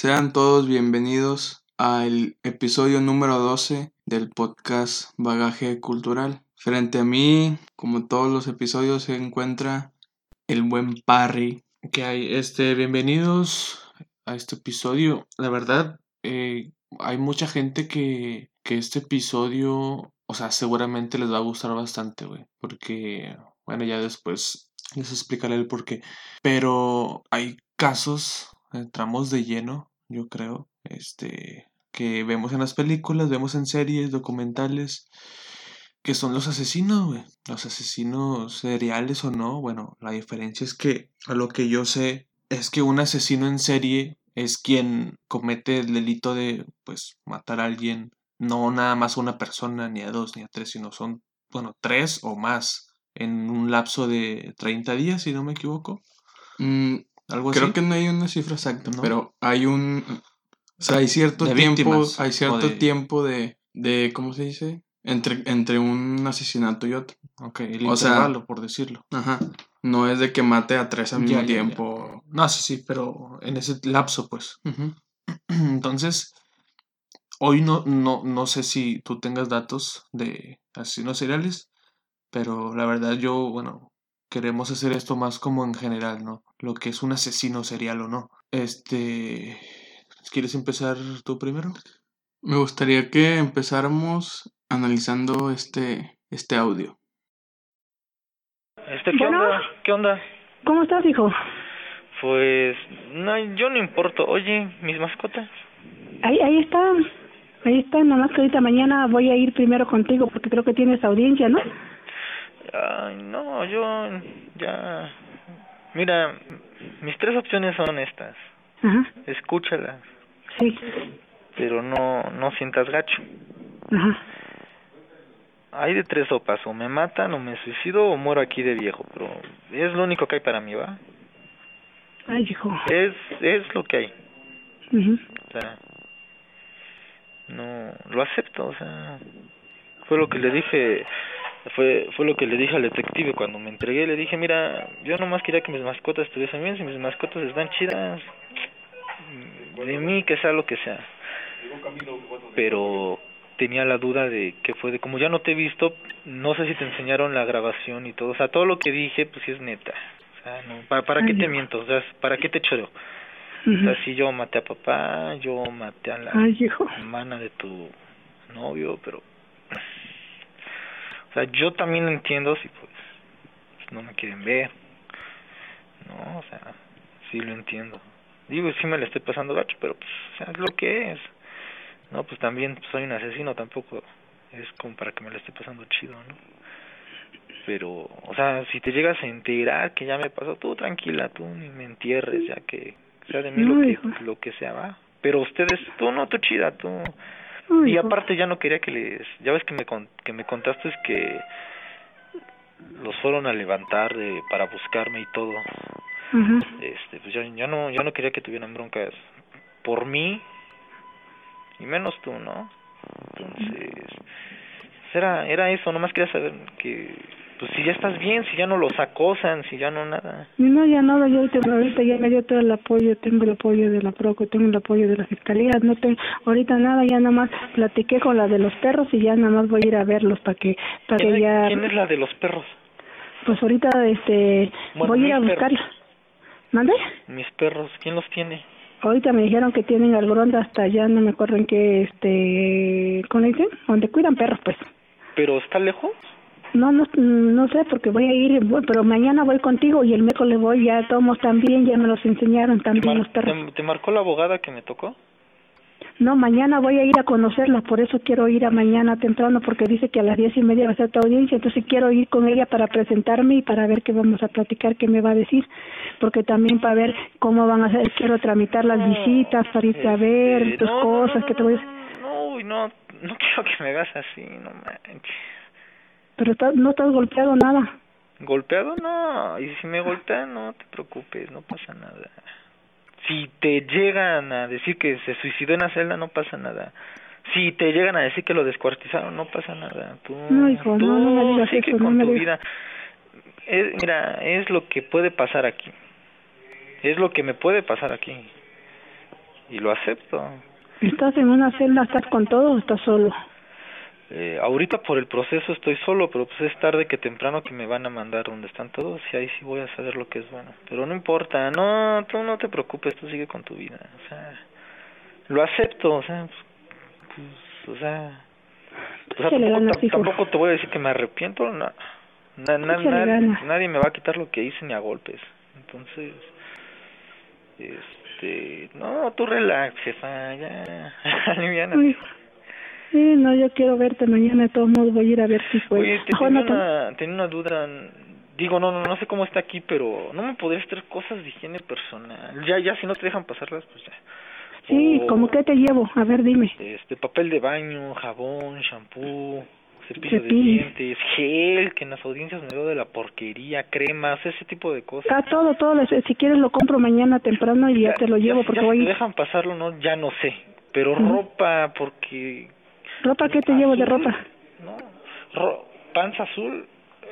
Sean todos bienvenidos al episodio número 12 del podcast Bagaje Cultural. Frente a mí, como todos los episodios, se encuentra el buen Parry. Que hay, este, bienvenidos a este episodio. La verdad, eh, hay mucha gente que, que este episodio, o sea, seguramente les va a gustar bastante, güey. Porque, bueno, ya después les explicaré el por qué. Pero hay casos entramos de lleno, yo creo, este, que vemos en las películas, vemos en series, documentales, que son los asesinos, güey. Los asesinos seriales o no, bueno, la diferencia es que a lo que yo sé es que un asesino en serie es quien comete el delito de, pues, matar a alguien, no nada más a una persona, ni a dos, ni a tres, sino son, bueno, tres o más en un lapso de 30 días, si no me equivoco. Mm, Creo que no hay una cifra exacta, pero hay un... O sea, hay cierto tiempo, hay cierto tiempo de, de, ¿cómo se dice? Entre, entre un asesinato y otro. Ok, el o sea, por decirlo. Ajá. No es de que mate a tres al mismo tiempo. No, sí, sí, pero en ese lapso, pues. Entonces, hoy no, no, no sé si tú tengas datos de asesinos seriales, pero la verdad yo, bueno, queremos hacer esto más como en general, ¿no? Lo que es un asesino serial o no. Este, ¿quieres empezar tú primero? Me gustaría que empezáramos analizando este, este audio. Este, ¿qué onda? ¿Qué onda? ¿Cómo estás, hijo? Pues, no, yo no importo. Oye, mis mascotas. Ahí, ahí están. Ahí están, nada más que ahorita mañana voy a ir primero contigo porque creo que tienes audiencia, ¿no? Ay, no, yo ya... Mira, mis tres opciones son estas. Ajá. Escúchalas. Sí. Pero no, no sientas gacho. Ajá. Hay de tres sopas, o me matan, o me suicido, o muero aquí de viejo, pero es lo único que hay para mí, ¿va? Ay, hijo. Es, es lo que hay. Uh O sea, no, lo acepto, o sea, fue lo que le dije fue fue lo que le dije al detective cuando me entregué le dije mira yo nomás quería que mis mascotas estuviesen bien si mis mascotas están chidas de mí que sea lo que sea pero tenía la duda de que fue de como ya no te he visto no sé si te enseñaron la grabación y todo o sea todo lo que dije pues sí es neta. O sea no para para qué te miento o sea para qué te choreo o sea si yo maté a papá yo maté a la hermana de tu novio pero o sea, yo también entiendo si pues no me quieren ver. No, o sea, sí lo entiendo. Digo, sí me le estoy pasando gacho, pero pues, o sea, es lo que es. No, pues también soy un asesino, tampoco es como para que me le esté pasando chido, ¿no? Pero, o sea, si te llegas a enterar que ya me pasó, tú tranquila, tú ni me entierres, ya que sea de mí lo que lo que sea, va. Pero ustedes, tú no, tú chida, tú y aparte ya no quería que les, ya ves que me que me contaste es que los fueron a levantar de, para buscarme y todo. Este, pues ya, ya no ya no quería que tuvieran broncas por mí y menos tú, ¿no? Entonces, era era eso, nomás quería saber que pues si ya estás bien, si ya no los acosan, si ya no nada. No, ya nada, yo ahorita, ahorita ya me dio todo el apoyo, tengo el apoyo de la PROCO, tengo el apoyo de la Fiscalía, no tengo, ahorita nada, ya nada más platiqué con la de los perros y ya nada más voy a ir a verlos para que, para que ya... ¿Quién es la de los perros? Pues ahorita, este, voy a ir a buscarla. ¿Mande? Mis perros, ¿quién los tiene? Ahorita me dijeron que tienen algoronda hasta allá, no me acuerdo en qué, este, ¿con ese? Donde cuidan perros, pues. ¿Pero está lejos? No, no, no sé, porque voy a ir, pero mañana voy contigo y el miércoles voy, ya tomos también, ya me los enseñaron también los perros. ¿Te, marcó la abogada que me tocó? No, mañana voy a ir a conocerla, por eso quiero ir a mañana temprano, porque dice que a las diez y media va a ser tu audiencia, entonces quiero ir con ella para presentarme y para ver qué vamos a platicar, qué me va a decir, porque también para ver cómo van a ser, quiero tramitar las visitas, para irte a ver, este, tus cosas, que te voy a... No, no, no quiero que me hagas así, no manches. Pero no estás golpeado nada. ¿Golpeado? No. Y si me golpean, no te preocupes, no pasa nada. Si te llegan a decir que se suicidó en la celda, no pasa nada. Si te llegan a decir que lo descuartizaron, no pasa nada. Tú, no, hijo, tú no, no me digas eso, con tu vida. Es, mira, es lo que puede pasar aquí. Es lo que me puede pasar aquí. y lo acepto. ¿Estás en una celda, estás con todo o estás solo? Eh, ahorita por el proceso estoy solo, pero pues es tarde que temprano que me van a mandar donde están todos y ahí sí voy a saber lo que es bueno. Pero no importa, no, tú no te preocupes, tú sigue con tu vida. O sea, lo acepto, o sea, pues, pues o sea, o sea Échale tampoco, tampoco te voy a decir que me arrepiento, no. Na- na- Échale na- ganas. nadie me va a quitar lo que hice ni a golpes. Entonces, este, no, tú relax, jefa, ya, aliviánate. Sí, no, yo quiero verte mañana, de todos modos voy a ir a ver si puedo. Oye, te tenía una, tenía una duda. Digo, no, no, no sé cómo está aquí, pero no me podrías traer cosas de higiene personal. Ya, ya, si no te dejan pasarlas, pues ya. Sí, O, ¿cómo que te llevo? A ver, dime. Este, papel de baño, jabón, shampoo, cepillo de Cepillo. dientes, gel, que en las audiencias me veo de la porquería, cremas, ese tipo de cosas. Está todo, todo, lo- si quieres lo compro mañana temprano y ya, te lo llevo ya porque si voy. te dejan pasarlo, no, ya no sé. Pero Ujú. ropa, porque ¿Ropa qué te llevo de ropa? No, ro panza azul,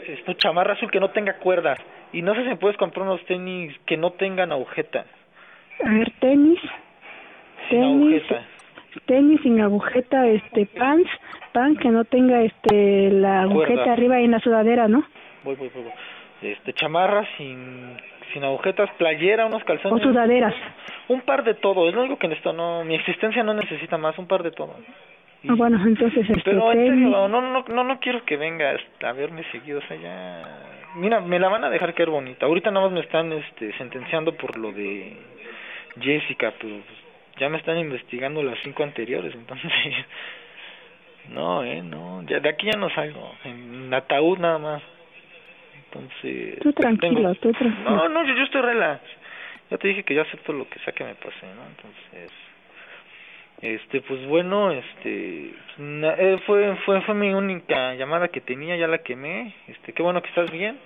esto chamarra azul que no tenga cuerdas. Y no sé si me puedes comprar unos tenis que no tengan agujeta. A ver, tenis, Sin tenis, agujeta. tenis sin agujeta, este, pants, pants que no tenga este la agujeta Cuerda. arriba en la sudadera, ¿no? Voy, voy, voy. Este, chamarra sin, sin agujetas, playera, unos O calzones. sudaderas. Un par de todo, es lo único que necesito. No, mi existencia no necesita más, un par de todo. Bueno, entonces este Pero en serio, no, no, no, no quiero que vengas a verme seguido, o sea, ya... Mira, me la van a dejar caer bonita. Ahorita nada más me están este, sentenciando por lo de Jessica, pero pues, ya me están investigando las cinco anteriores, entonces... No, eh, no, ya de aquí ya no salgo, en ataúd nada más. Entonces... Tú tranquilo, tengo- tú tranquilo. No, no, yo, yo estoy relax. Ya te dije que yo acepto lo que sea que me pase, ¿no? Entonces... Este, pues bueno, este, na- eh, fue, fue, fue mi única llamada que tenía, ya la quemé, este, qué bueno que estás bien,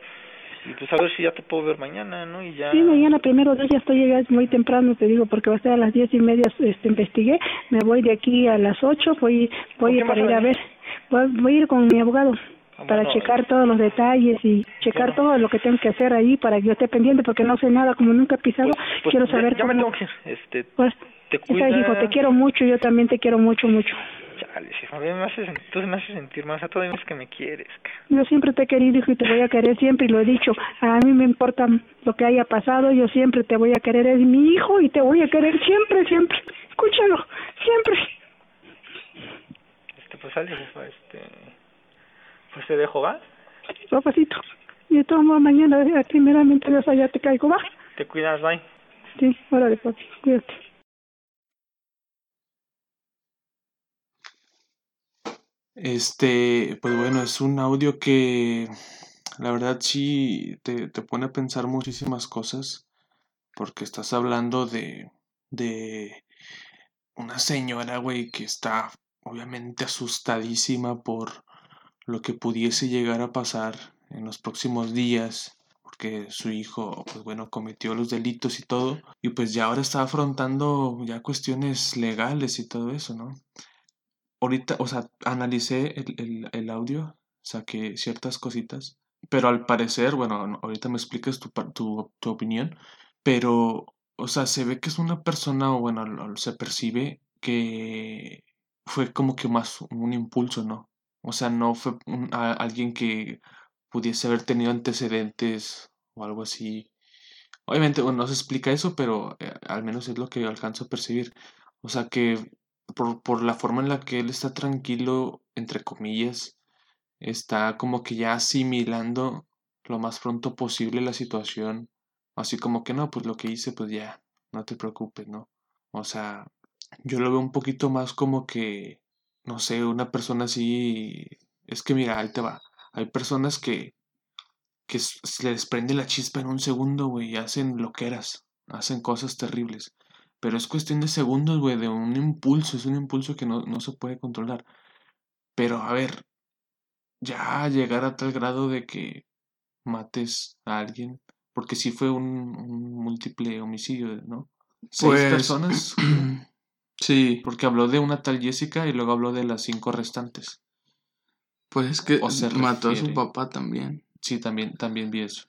y pues a ver si ya te puedo ver mañana, ¿no? Y ya. Sí, mañana primero Dios ya estoy llegando muy temprano, te digo, porque va a ser a las diez y media, este, investigué, me voy de aquí a las ocho, voy, voy para ir a ver, voy, voy a ir con mi abogado Ah, para bueno, checar todos los detalles y checar Bueno. todo lo que tengo que hacer ahí para que yo esté pendiente, porque no sé nada, como nunca he pisado, pues, pues, quiero ya- saber ya, me cómo, tengo que ir, este, pues, te esa, cuidas. hijo, te quiero mucho, yo también te quiero mucho, mucho. Chale, hijo, me haces, entonces me haces sentir más, a todavía es que me quieres. Yo siempre te he querido, hijo, y te voy a querer siempre, y lo he dicho. A mí me importa lo que haya pasado, yo siempre te voy a querer. Es mi hijo y te voy a querer siempre, siempre. Escúchalo, siempre. Este, pues sale, jefa, este, pues te dejo, ¿va? Papacito. Y de modos, mañana, eh, primeramente, Dios, allá te caigo, ¿va? Te cuidas, bye. Sí, órale, papi, cuídate. Este, pues bueno, es un audio que la verdad sí te, te pone a pensar muchísimas cosas, porque estás hablando de, de una señora, güey, que está obviamente asustadísima por lo que pudiese llegar a pasar en los próximos días, porque su hijo, pues bueno, cometió los delitos y todo, y pues ya ahora está afrontando ya cuestiones legales y todo eso, ¿no? Ahorita, o sea, analicé el, el, el audio, saqué ciertas cositas, pero al parecer, bueno, no, ahorita me explicas tu, tu, tu opinión, pero, o sea, se ve que es una persona, o bueno, se percibe que fue como que más un impulso, ¿no? O sea, no fue alguien que pudiese haber tenido antecedentes o algo así. Obviamente, bueno, no se explica eso, pero eh, al menos es lo que alcanzo a percibir. O sea, que por, por la forma en la que él está tranquilo, entre comillas, está como que ya asimilando lo más pronto posible la situación. Así como que no, pues lo que hice, pues ya, no te preocupes, ¿no? O sea, yo lo veo un poquito más como que, no sé, una persona así, es que mira, ahí te va. Hay personas que, que se les prende la chispa en un segundo, güey, y hacen loqueras, hacen cosas terribles. Pero es cuestión de segundos, güey, de un impulso, es un impulso que no, no se puede controlar. Pero a ver, ya llegar a tal grado de que mates a alguien, porque sí fue un, un múltiple homicidio, ¿no? Seis Pues, personas, sí, porque habló de una tal Jessica y luego habló de las cinco restantes. pues es que se mató a su papá también. Sí, también, también vi eso.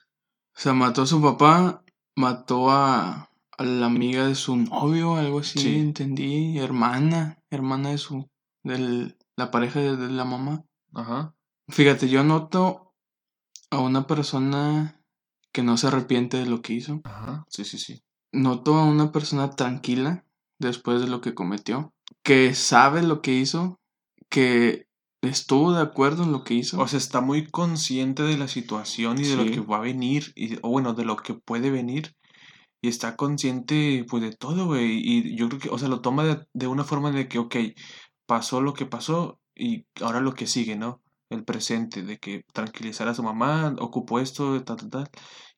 O sea, mató a su papá, mató a, a la amiga de su novio, algo así, Sí. entendí, hermana, hermana de su, de la pareja de, de la mamá. Ajá. Fíjate, yo noto a una persona que no se arrepiente de lo que hizo. Ajá. Sí, sí, sí. Noto a una persona tranquila después de lo que cometió, que sabe lo que hizo, que estuvo de acuerdo en lo que hizo. O sea, está muy consciente de la situación y de lo que va a venir, y, o bueno, de lo que puede venir. Y está consciente, pues, de todo, güey. Y yo creo que, o sea, lo toma de, de una forma de que, ok, pasó lo que pasó y ahora lo que sigue, ¿no? El presente, de que tranquilizar a su mamá, ocupó esto, tal, tal, tal,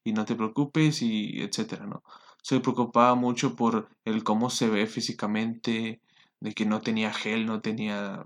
y no te preocupes, y etcétera, ¿no? Se preocupaba mucho por el cómo se ve físicamente, de que no tenía gel, no tenía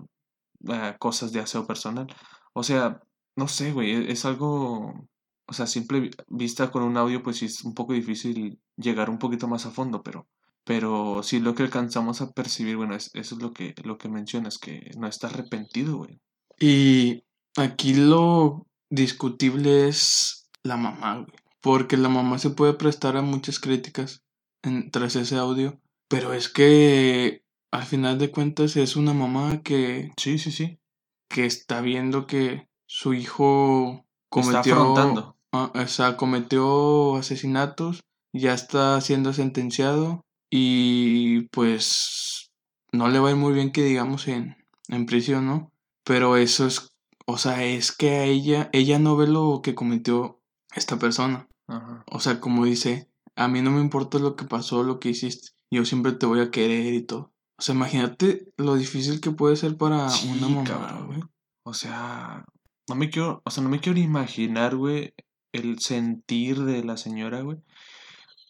ah, cosas de aseo personal. O sea, no sé, güey, e- es algo, o sea, simple vi- vista con un audio, pues sí es un poco difícil llegar un poquito más a fondo, pero, pero sí lo que alcanzamos a percibir, bueno, es- eso es lo que, lo que mencionas, que no está arrepentido, güey. Y aquí lo discutible es la mamá, güey. Porque la mamá se puede prestar a muchas críticas en- tras ese audio. Pero es que al final de cuentas es una mamá que, Sí, sí, sí. que está viendo que su hijo Está cometió, afrontando. Ah, o sea, cometió asesinatos, ya está siendo sentenciado y pues no le va a ir muy bien que digamos en, en prisión, ¿no? Pero eso es, o sea, es que a ella, ella no ve lo que cometió esta persona. Ajá. O sea, como dice, a mí no me importa lo que pasó, lo que hiciste, yo siempre te voy a querer y todo. O sea, imagínate lo difícil que puede ser para Sí, una mamá, güey. O sea, no me quiero, o sea, no me quiero imaginar, güey, el sentir de la señora, güey.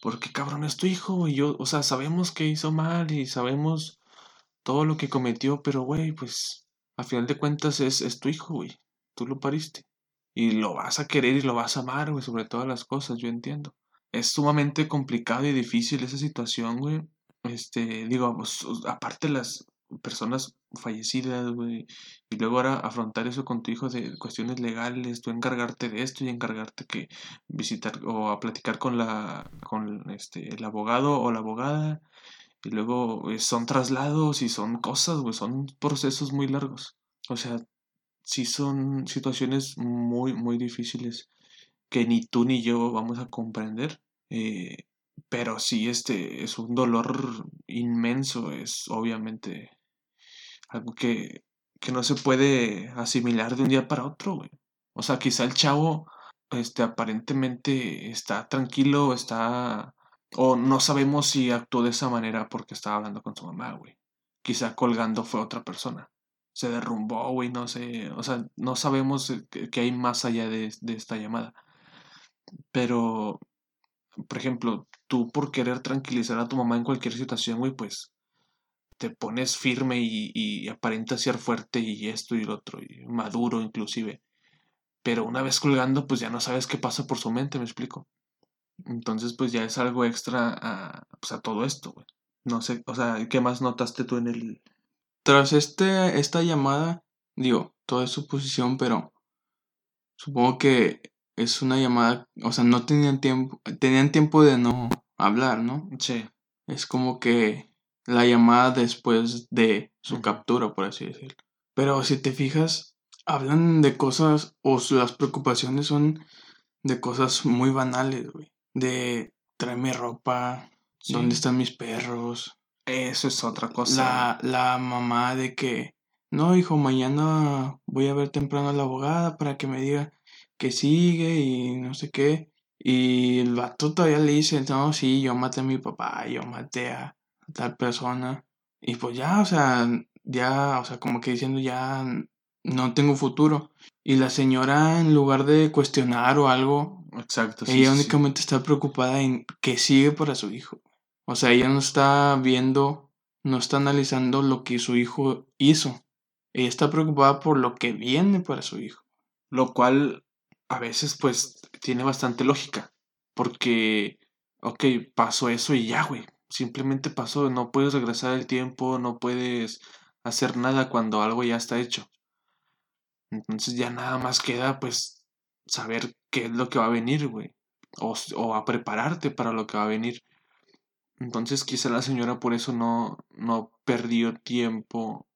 Porque, cabrón, es tu hijo, güey. Yo, o sea, sabemos que hizo mal y sabemos todo lo que cometió, pero, güey, pues, a final de cuentas es, es tu hijo, güey. Tú lo pariste. Y lo vas a querer y lo vas a amar, güey, sobre todas las cosas, yo entiendo. Es sumamente complicado y difícil esa situación, güey. Este, digo, pues, aparte las personas fallecidas, güey, y luego ahora afrontar eso con tu hijo de cuestiones legales, tú encargarte de esto y encargarte que visitar o a platicar con la con este el abogado o la abogada y luego eh, son traslados y son cosas, güey, son procesos muy largos. O sea, sí son situaciones muy muy difíciles que ni tú ni yo vamos a comprender. eh, pero sí, este es un dolor inmenso, es obviamente algo que, que no se puede asimilar de un día para otro, güey. O sea, quizá el chavo, este, aparentemente está tranquilo, está... O no sabemos si actuó de esa manera porque estaba hablando con su mamá, güey. Quizá colgando fue otra persona. Se derrumbó, güey, no sé. O sea, no sabemos eh, qué hay más allá de, de esta llamada. Pero, por ejemplo, tú por querer tranquilizar a tu mamá en cualquier situación, güey, pues te pones firme y, y aparentas ser fuerte y esto y lo otro, y maduro inclusive. Pero una vez colgando, pues ya no sabes qué pasa por su mente, me explico. Entonces, pues ya es algo extra a, pues, a todo esto, güey. No sé, o sea, ¿qué más notaste tú en el... Tras este, esta llamada, digo, todo es suposición, pero supongo que es una llamada, o sea, no tenían tiempo, tenían tiempo de no hablar, ¿no? Sí, Es como que la llamada después de su captura, por así decirlo. Pero si te fijas, hablan de cosas, o las preocupaciones son de cosas muy banales, güey. De tráeme ropa, sí. ¿dónde están mis perros? Eso es otra cosa. La, la mamá de que, no, hijo, mañana voy a ver temprano a la abogada para que me diga que sigue y no sé qué. Y el vato todavía le dice, no, sí, yo maté a mi papá, yo maté a tal persona. Y pues ya, o sea, ya, o sea, como que diciendo, ya no tengo futuro. Y la señora, en lugar de cuestionar o algo, Exacto, sí, ella sí, sí. únicamente está preocupada en que sigue para su hijo. O sea, ella no está viendo, no está analizando lo que su hijo hizo. Ella está preocupada por lo que viene para su hijo. Lo cual a veces pues tiene bastante lógica. Porque, ok, pasó eso y ya, güey. Simplemente pasó. No puedes regresar el tiempo, no puedes hacer nada cuando algo ya está hecho. Entonces ya nada más queda pues saber qué es lo que va a venir, güey. O, o a prepararte para lo que va a venir. Entonces quizá la señora por eso no, no perdió tiempo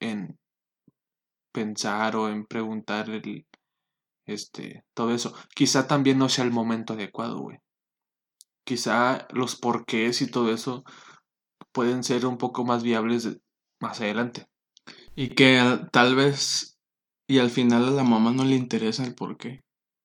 en pensar o en preguntar el, este, todo eso. Quizá también no sea el momento adecuado, güey. Quizá los porqués y todo eso pueden ser un poco más viables más adelante. Y que tal vez, y al final a la mamá no le interesa el porqué.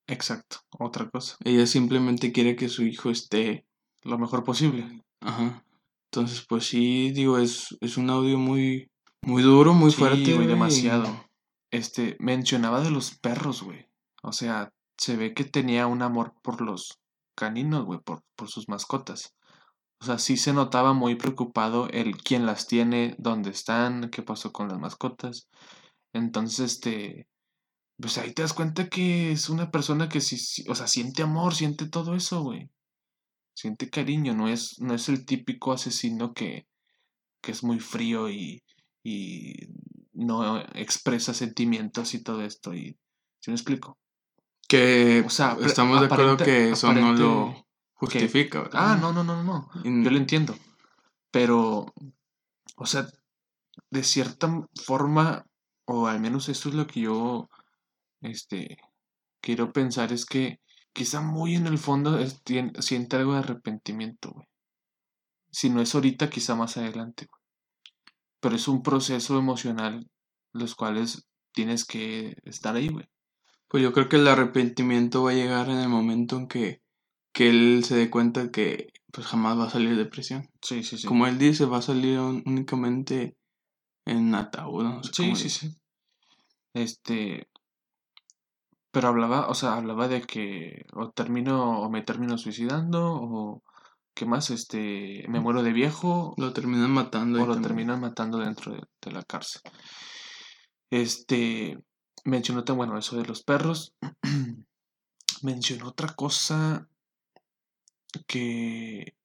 Exacto, otra cosa. Ella simplemente quiere que su hijo esté lo mejor posible. Ajá. Entonces, pues sí, digo, es, es un audio muy, muy duro, muy fuerte. Güey, demasiado. Este, mencionaba de los perros, güey. O sea, se ve que tenía un amor por los caninos, güey, por, por sus mascotas. O sea, sí se notaba muy preocupado el quién las tiene, dónde están, qué pasó con las mascotas. Entonces, este, pues ahí te das cuenta que es una persona que sí, o sea, siente amor, siente todo eso, güey siente cariño, no es, no es el típico asesino que, que es muy frío y, y no expresa sentimientos y todo esto. Y, ¿Sí me explico? Que o sea, estamos de acuerdo que eso no lo justifica. ¿verdad? Ah, no, no, no, no. Yo lo entiendo. Pero, o sea, de cierta forma, o al menos esto es lo que yo este, quiero pensar, es que quizá muy en el fondo siente algo de arrepentimiento, güey. Si no es ahorita, quizá más adelante, güey. Pero es un proceso emocional los cuales tienes que estar ahí, güey. Pues yo creo que el arrepentimiento va a llegar en el momento en que, que él se dé cuenta que pues jamás va a salir de prisión. Sí, sí, sí. Como él dice, va a salir únicamente en ataúd. No sí, sí, sí. Este, pero hablaba, o sea, hablaba de que o termino o me termino suicidando o qué más, este, me muero de viejo. Lo terminan matando. O lo terminan matando dentro de, la cárcel. Este, mencionó también, bueno, eso de los perros. mencionó otra cosa que,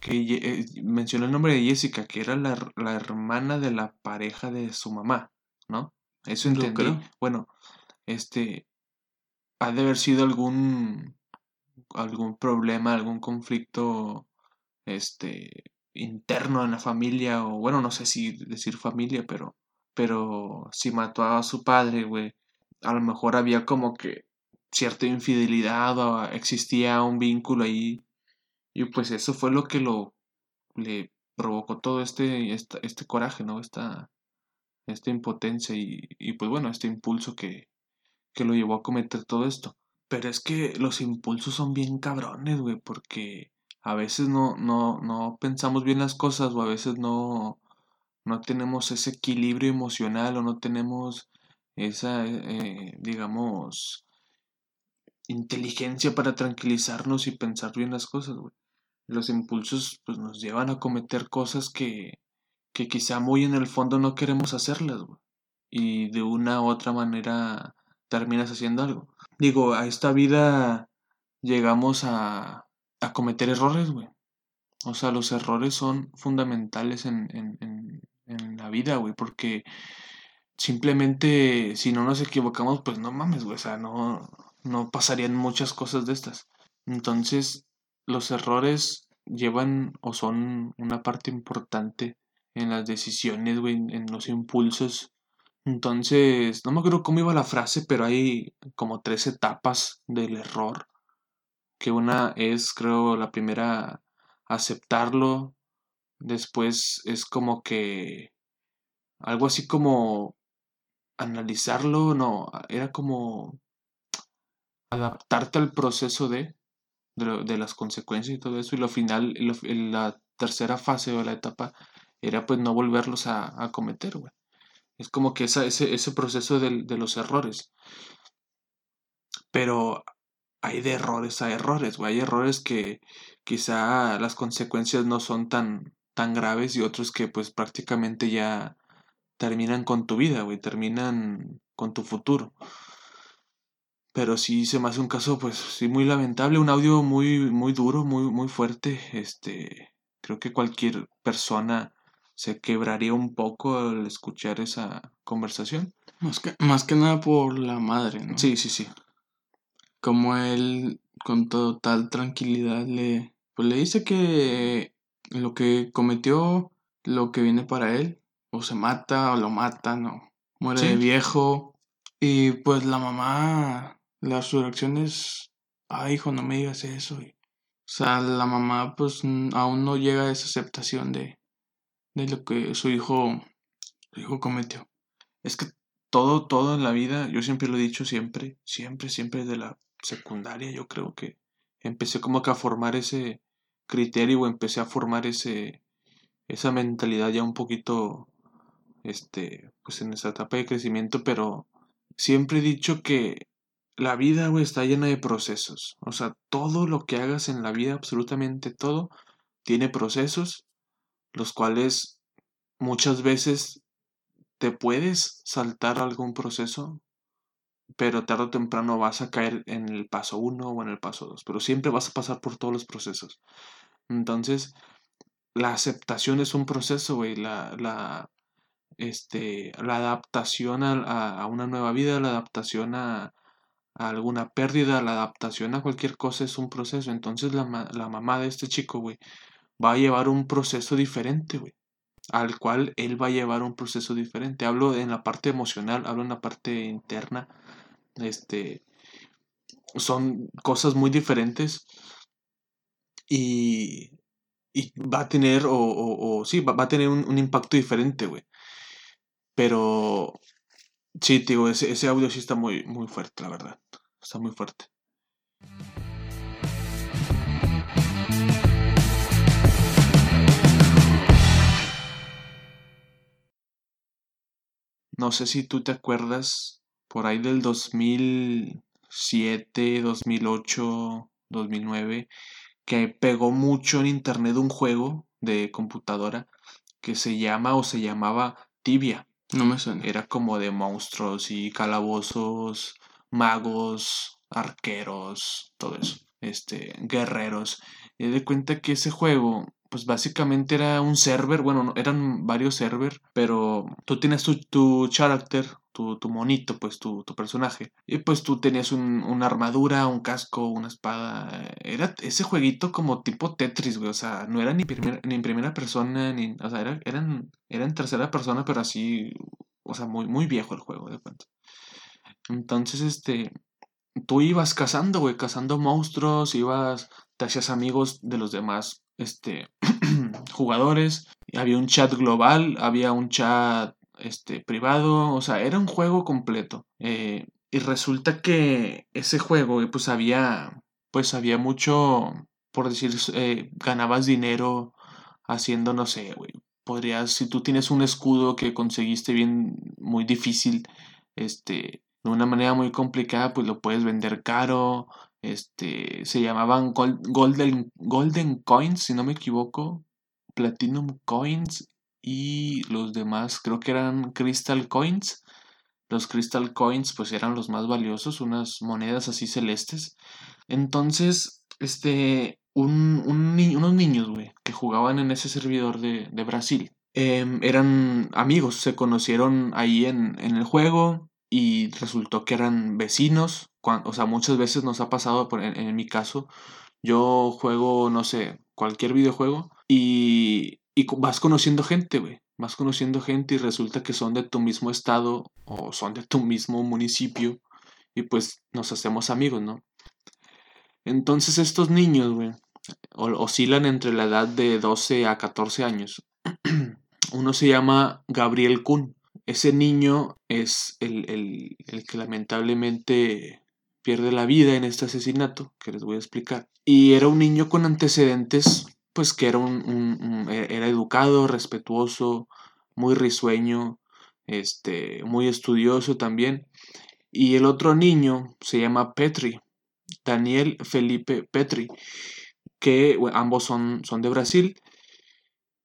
que eh, mencionó el nombre de Jessica, que era la, la, hermana de la pareja de su mamá, ¿no? Eso entendí. Bueno, este, ha de haber sido algún, algún problema, algún conflicto, este, interno en la familia, o bueno, no sé si decir familia, pero, pero si mató a su padre, güey, a lo mejor había como que cierta infidelidad o existía un vínculo ahí, y pues eso fue lo que lo, le provocó todo este, este, este coraje, ¿no? Esta, esta impotencia y, y pues bueno, este impulso que, que lo llevó a cometer todo esto. Pero es que los impulsos son bien cabrones, güey, porque a veces no, no, no pensamos bien las cosas o a veces no, no tenemos ese equilibrio emocional o no tenemos esa, eh, digamos, inteligencia para tranquilizarnos y pensar bien las cosas, güey. Los impulsos pues nos llevan a cometer cosas que, que quizá muy en el fondo no queremos hacerlas, güey. Y de una u otra manera terminas haciendo algo. Digo, a esta vida llegamos a, a cometer errores, güey. O sea, los errores son fundamentales en, en, en, en la vida, güey, porque simplemente si no nos equivocamos, pues no mames, güey, o sea, no, no pasarían muchas cosas de estas. Entonces, los errores llevan o son una parte importante en las decisiones, güey, en los impulsos entonces, no me acuerdo cómo iba la frase, pero hay como tres etapas del error. Que una es, creo, la primera, aceptarlo. Después es como que algo así como analizarlo, no, era como adaptarte al proceso de, de, las consecuencias y todo eso. Y lo final, la tercera fase o la etapa era pues no volverlos a, cometer, güey. Es como que ese, ese proceso de, de los errores. Pero hay de errores a errores, güey. Hay errores que quizá las consecuencias no son tan, tan graves y otros que pues prácticamente ya terminan con tu vida, güey. Terminan con tu futuro. Pero sí se me hace un caso, pues sí, muy lamentable. Un audio muy, muy duro, muy, muy fuerte. Este, creo que cualquier persona se quebraría un poco al escuchar esa conversación. Más que, más que nada por la madre, ¿no? Sí, sí, sí. Como él con total tranquilidad le, pues le dice que lo que cometió, lo que viene para él, o se mata o lo matan o muere de viejo. Y pues la mamá, las reacciones, ay hijo, no me digas eso. y- o sea, la mamá pues aún no llega a esa aceptación de, de lo que su hijo, su hijo cometió. Es que todo, todo en la vida, yo siempre lo he dicho, siempre, siempre, siempre desde la secundaria, yo creo que empecé como que a formar ese criterio o empecé a formar ese, esa mentalidad ya un poquito, este, pues en esa etapa de crecimiento, pero siempre he dicho que la vida, está llena de procesos. O sea, todo lo que hagas en la vida, absolutamente todo, tiene procesos, los cuales muchas veces te puedes saltar algún proceso, pero tarde o temprano vas a caer en el paso 1 o en el paso 2, pero siempre vas a pasar por todos los procesos. Entonces, la aceptación es un proceso, güey, la, la, este, la adaptación a, a- una nueva vida, la adaptación a, alguna pérdida, la adaptación a cualquier cosa es un proceso. Entonces, la, la mamá de este chico, güey, va a llevar un proceso diferente, güey al cual él va a llevar un proceso diferente. Hablo en la parte emocional, hablo en la parte interna. Este, son cosas muy diferentes y, y va a tener, o, o, sí, va, va a tener un, impacto diferente, güey. Pero sí, digo, ese, ese audio sí está muy, muy fuerte, la verdad. Está muy fuerte. No sé si tú te acuerdas por ahí del 2007, 2008, 2009, que pegó mucho en internet un juego de computadora que se llama o se llamaba Tibia. No me suena. Era como de monstruos y calabozos, magos, arqueros, todo eso. Este, guerreros. Y de cuenta que ese juego, pues básicamente era un server, bueno, no, eran varios servers, pero tú tienes tu, tu character, tu, tu monito, pues tu, tu personaje. Y pues tú tenías un- una armadura, un casco, una espada. Era ese jueguito como tipo Tetris, güey. O sea, no era ni, primer- ni en primera persona, ni. O sea, era, eran, era tercera persona, pero así. O sea, muy, muy viejo el juego, de cuenta. Entonces, este. Tú ibas cazando, güey, cazando monstruos, ibas. Te hacías amigos de los demás, este. jugadores. Había un chat global, había un chat este, privado, o sea, era un juego completo. Eh, y resulta que ese juego, eh, pues había, pues había mucho, por decir, eh, ganabas dinero haciendo, no sé, güey. Podrías, si tú tienes un escudo que conseguiste bien, muy difícil, este, de una manera muy complicada, pues lo puedes vender caro. Este, se llamaban gol- golden, golden coins, si no me equivoco, platinum coins y los demás creo que eran crystal coins. Los crystal coins pues eran los más valiosos, unas monedas así celestes. Entonces, este, un, un unos niños, güey, que jugaban en ese servidor de, de Brasil, em, eran amigos, se conocieron ahí en, en el juego y resultó que eran vecinos. o sea, muchas veces nos ha pasado, en, mi caso, yo juego, no sé, cualquier videojuego y, y vas conociendo gente, güey. Vas conociendo gente y resulta que son de tu mismo estado o son de tu mismo municipio y pues nos hacemos amigos, ¿no? Entonces estos niños, güey, oscilan entre la edad de 12 a 14 años. Uno se llama Gabriel Kuhn. Ese niño es el, el- el que lamentablemente pierde la vida en este asesinato, que les voy a explicar. Y era un niño con antecedentes, pues que era, un, un- e- era educado, respetuoso, muy risueño, este, muy estudioso también. Y el otro niño se llama Petri, Daniel Felipe Petri, que ambos son, son de Brasil.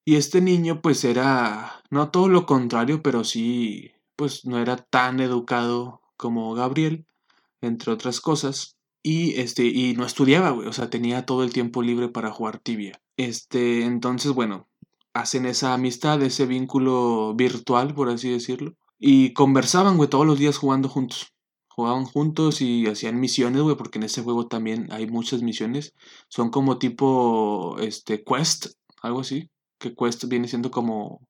Y este niño pues era, no todo lo contrario, pero sí, pues no era tan educado como Gabriel, entre otras cosas. Y este, y no estudiaba, güey, o sea, tenía todo el tiempo libre para jugar tibia. Este, entonces, bueno, hacen esa amistad, ese vínculo virtual, por así decirlo. Y conversaban, güey, todos los días jugando juntos. Jugaban juntos y hacían misiones, güey, porque en ese juego también hay muchas misiones. Son como tipo, este, quest, algo así, que cuesta, viene siendo como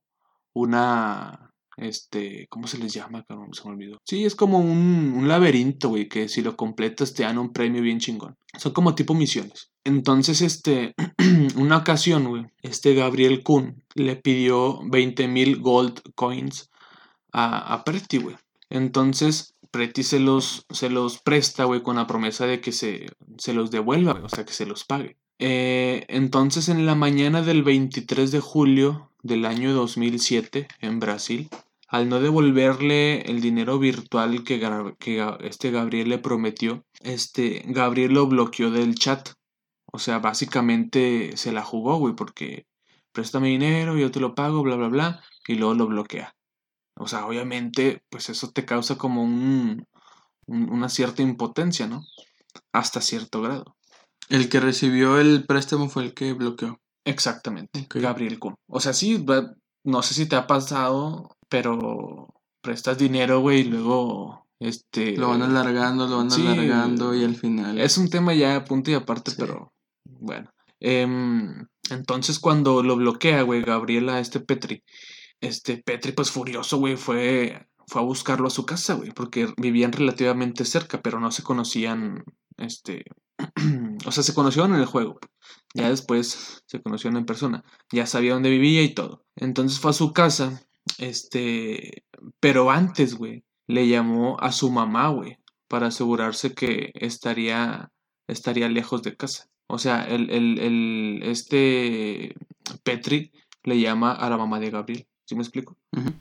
una, este, ¿cómo se les llama? cabrón? Se me olvidó. Sí, es como un, un laberinto, güey, que si lo completas te dan un premio bien chingón. Son como tipo misiones. Entonces, este, una ocasión, güey, este Gabriel Kuhn le pidió 20 mil gold coins a, a Pretty, güey. Entonces, Pretty se los, se los presta, güey, con la promesa de que se, se los devuelva, o sea, que se los pague. Eh, entonces, en la mañana del 23 de julio del año 2007, en Brasil, al no devolverle el dinero virtual que, este Gabriel le prometió, este Gabriel lo bloqueó del chat. O sea, básicamente se la jugó, güey, porque préstame dinero, yo te lo pago, bla, bla, bla, y luego lo bloquea. O sea, obviamente, pues eso te causa como un- una cierta impotencia, ¿no? Hasta cierto grado. El que recibió el préstamo fue el que bloqueó. Exactamente, Ok. Gabriel Kuhn. O sea, sí, no sé si te ha pasado, pero prestas dinero, güey, y luego, este... Lo van alargando, lo van sí, alargando y al final. Es un tema ya a punto y aparte, Sí. pero bueno. Em, entonces cuando lo bloquea, güey, Gabriela, este Petri, este Petri, pues furioso, güey, fue, fue a buscarlo a su casa, güey, porque vivían relativamente cerca, pero no se conocían, este, o sea, se conocieron en el juego. Ya después se conocieron en persona. Ya sabía dónde vivía y todo. Entonces fue a su casa, este, pero antes, güey, le llamó a su mamá, güey, para asegurarse que estaría, estaría lejos de casa. O sea, el, el, el, este Petri le llama a la mamá de Gabriel. ¿Sí me explico?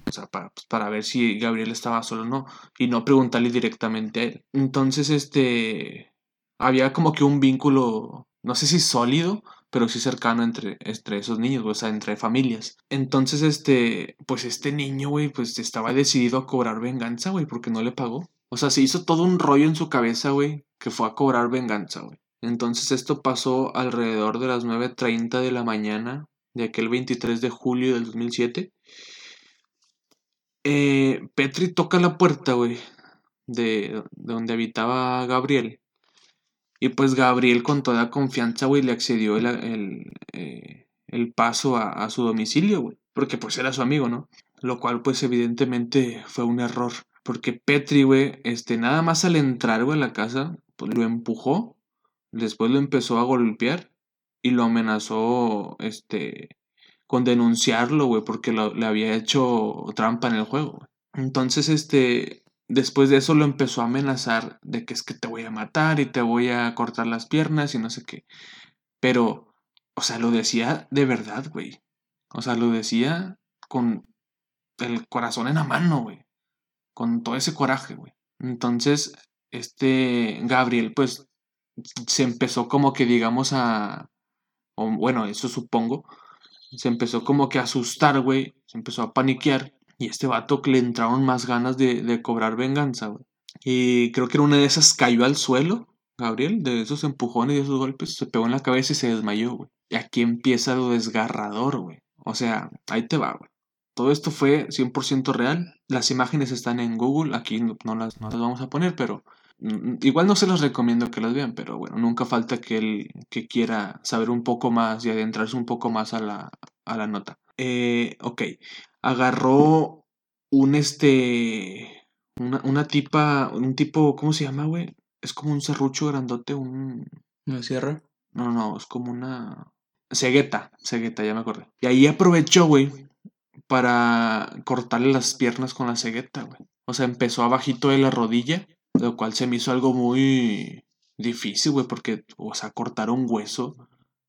O sea, para, pues, para ver si Gabriel estaba solo o no. Y no preguntarle directamente a él. Entonces, este. Había como que un vínculo, no sé si sólido, pero sí cercano entre, entre esos niños, o sea, entre familias. Entonces, este. Pues este niño, güey, pues estaba decidido a cobrar venganza, güey, porque no le pagó. O sea, se hizo todo un rollo en su cabeza, güey, que fue a cobrar venganza, güey. Entonces, esto pasó alrededor de las 9.30 de la mañana de aquel 23 de julio del 2007. Eh, Petri toca la puerta, güey, de, de donde habitaba Gabriel. Y pues Gabriel con toda confianza, güey, le accedió el, el, eh, el paso a, su domicilio, güey. Porque pues era su amigo, ¿no? Lo cual pues evidentemente fue un error. Porque Petri, güey, este, nada más al entrar, güey, a la casa, pues lo empujó. Después lo empezó a golpear y lo amenazó, este, con denunciarlo, güey, porque lo- le había hecho trampa en el juego. Entonces, este, después de eso lo empezó a amenazar de que es que te voy a matar y te voy a cortar las piernas y no sé qué. Pero, o sea, lo decía de verdad, güey. O sea, lo decía con el corazón en la mano, güey. Con todo ese coraje, güey. Entonces, este Gabriel, pues, se empezó como que, digamos, a... Bueno, eso supongo. Se empezó como que a asustar, güey. Se empezó a paniquear. Y este vato le entraron más ganas de, de cobrar venganza, güey. Y creo que en una de esas cayó al suelo, Gabriel, de esos empujones y esos golpes. Se pegó en la cabeza y se desmayó, güey. Y aquí empieza lo desgarrador, güey. O sea, ahí te va, güey. Todo esto fue 100% real. Las imágenes están en Google. Aquí no, no las, no las vamos a poner, pero mm, igual no se los recomiendo que las vean. Pero bueno, nunca falta que el que quiera saber un poco más y adentrarse un poco más a la, a la nota. Eh, ok, agarró un este. Una, una tipa. Un tipo. ¿Cómo se llama, güey? Es como un serrucho grandote, un. ¿La sierra? No, no, es como una. Cegueta, cegueta, ya me acordé. Y ahí aprovechó, güey, para cortarle las piernas con la cegueta, güey. O sea, empezó abajito de la rodilla, lo cual se me hizo algo muy difícil, güey, porque, o sea, cortar un hueso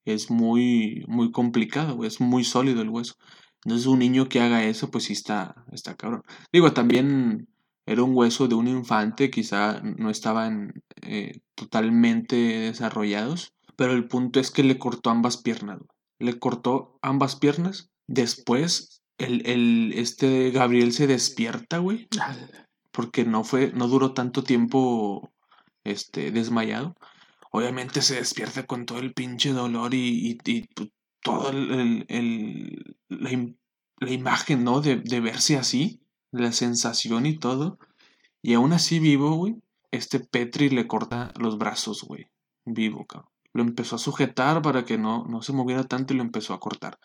es muy, muy complicado, güey, es muy sólido el hueso. Entonces, un niño que haga eso, pues sí está, está cabrón. Digo, también era un hueso de un infante, quizá no estaban eh, totalmente desarrollados, pero el punto es que le cortó ambas piernas. Le cortó ambas piernas. Después, el, el, este Gabriel se despierta, güey, porque no fue, no duró tanto tiempo, este, desmayado. Obviamente se despierta con todo el pinche dolor y, y todo el, la, im- la imagen, ¿no? De, de verse así, la sensación y todo. Y aún así vivo, güey, este Petri le corta los brazos, güey. Vivo, cabrón. lo empezó a sujetar para que no, no se moviera tanto y lo empezó a cortar.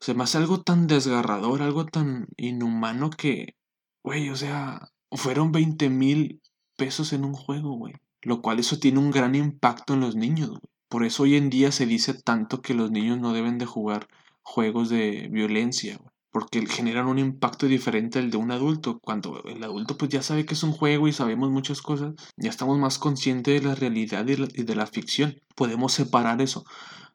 O sea, más algo tan desgarrador, algo tan inhumano que, güey, o sea, fueron 20 mil pesos en un juego, güey. Lo cual eso tiene un gran impacto en los niños, güey. Por eso hoy en día se dice tanto que los niños no deben de jugar juegos de violencia. Porque generan un impacto diferente al de un adulto. Cuando el adulto pues ya sabe que es un juego y sabemos muchas cosas, ya estamos más conscientes de la realidad y de la ficción. Podemos separar eso.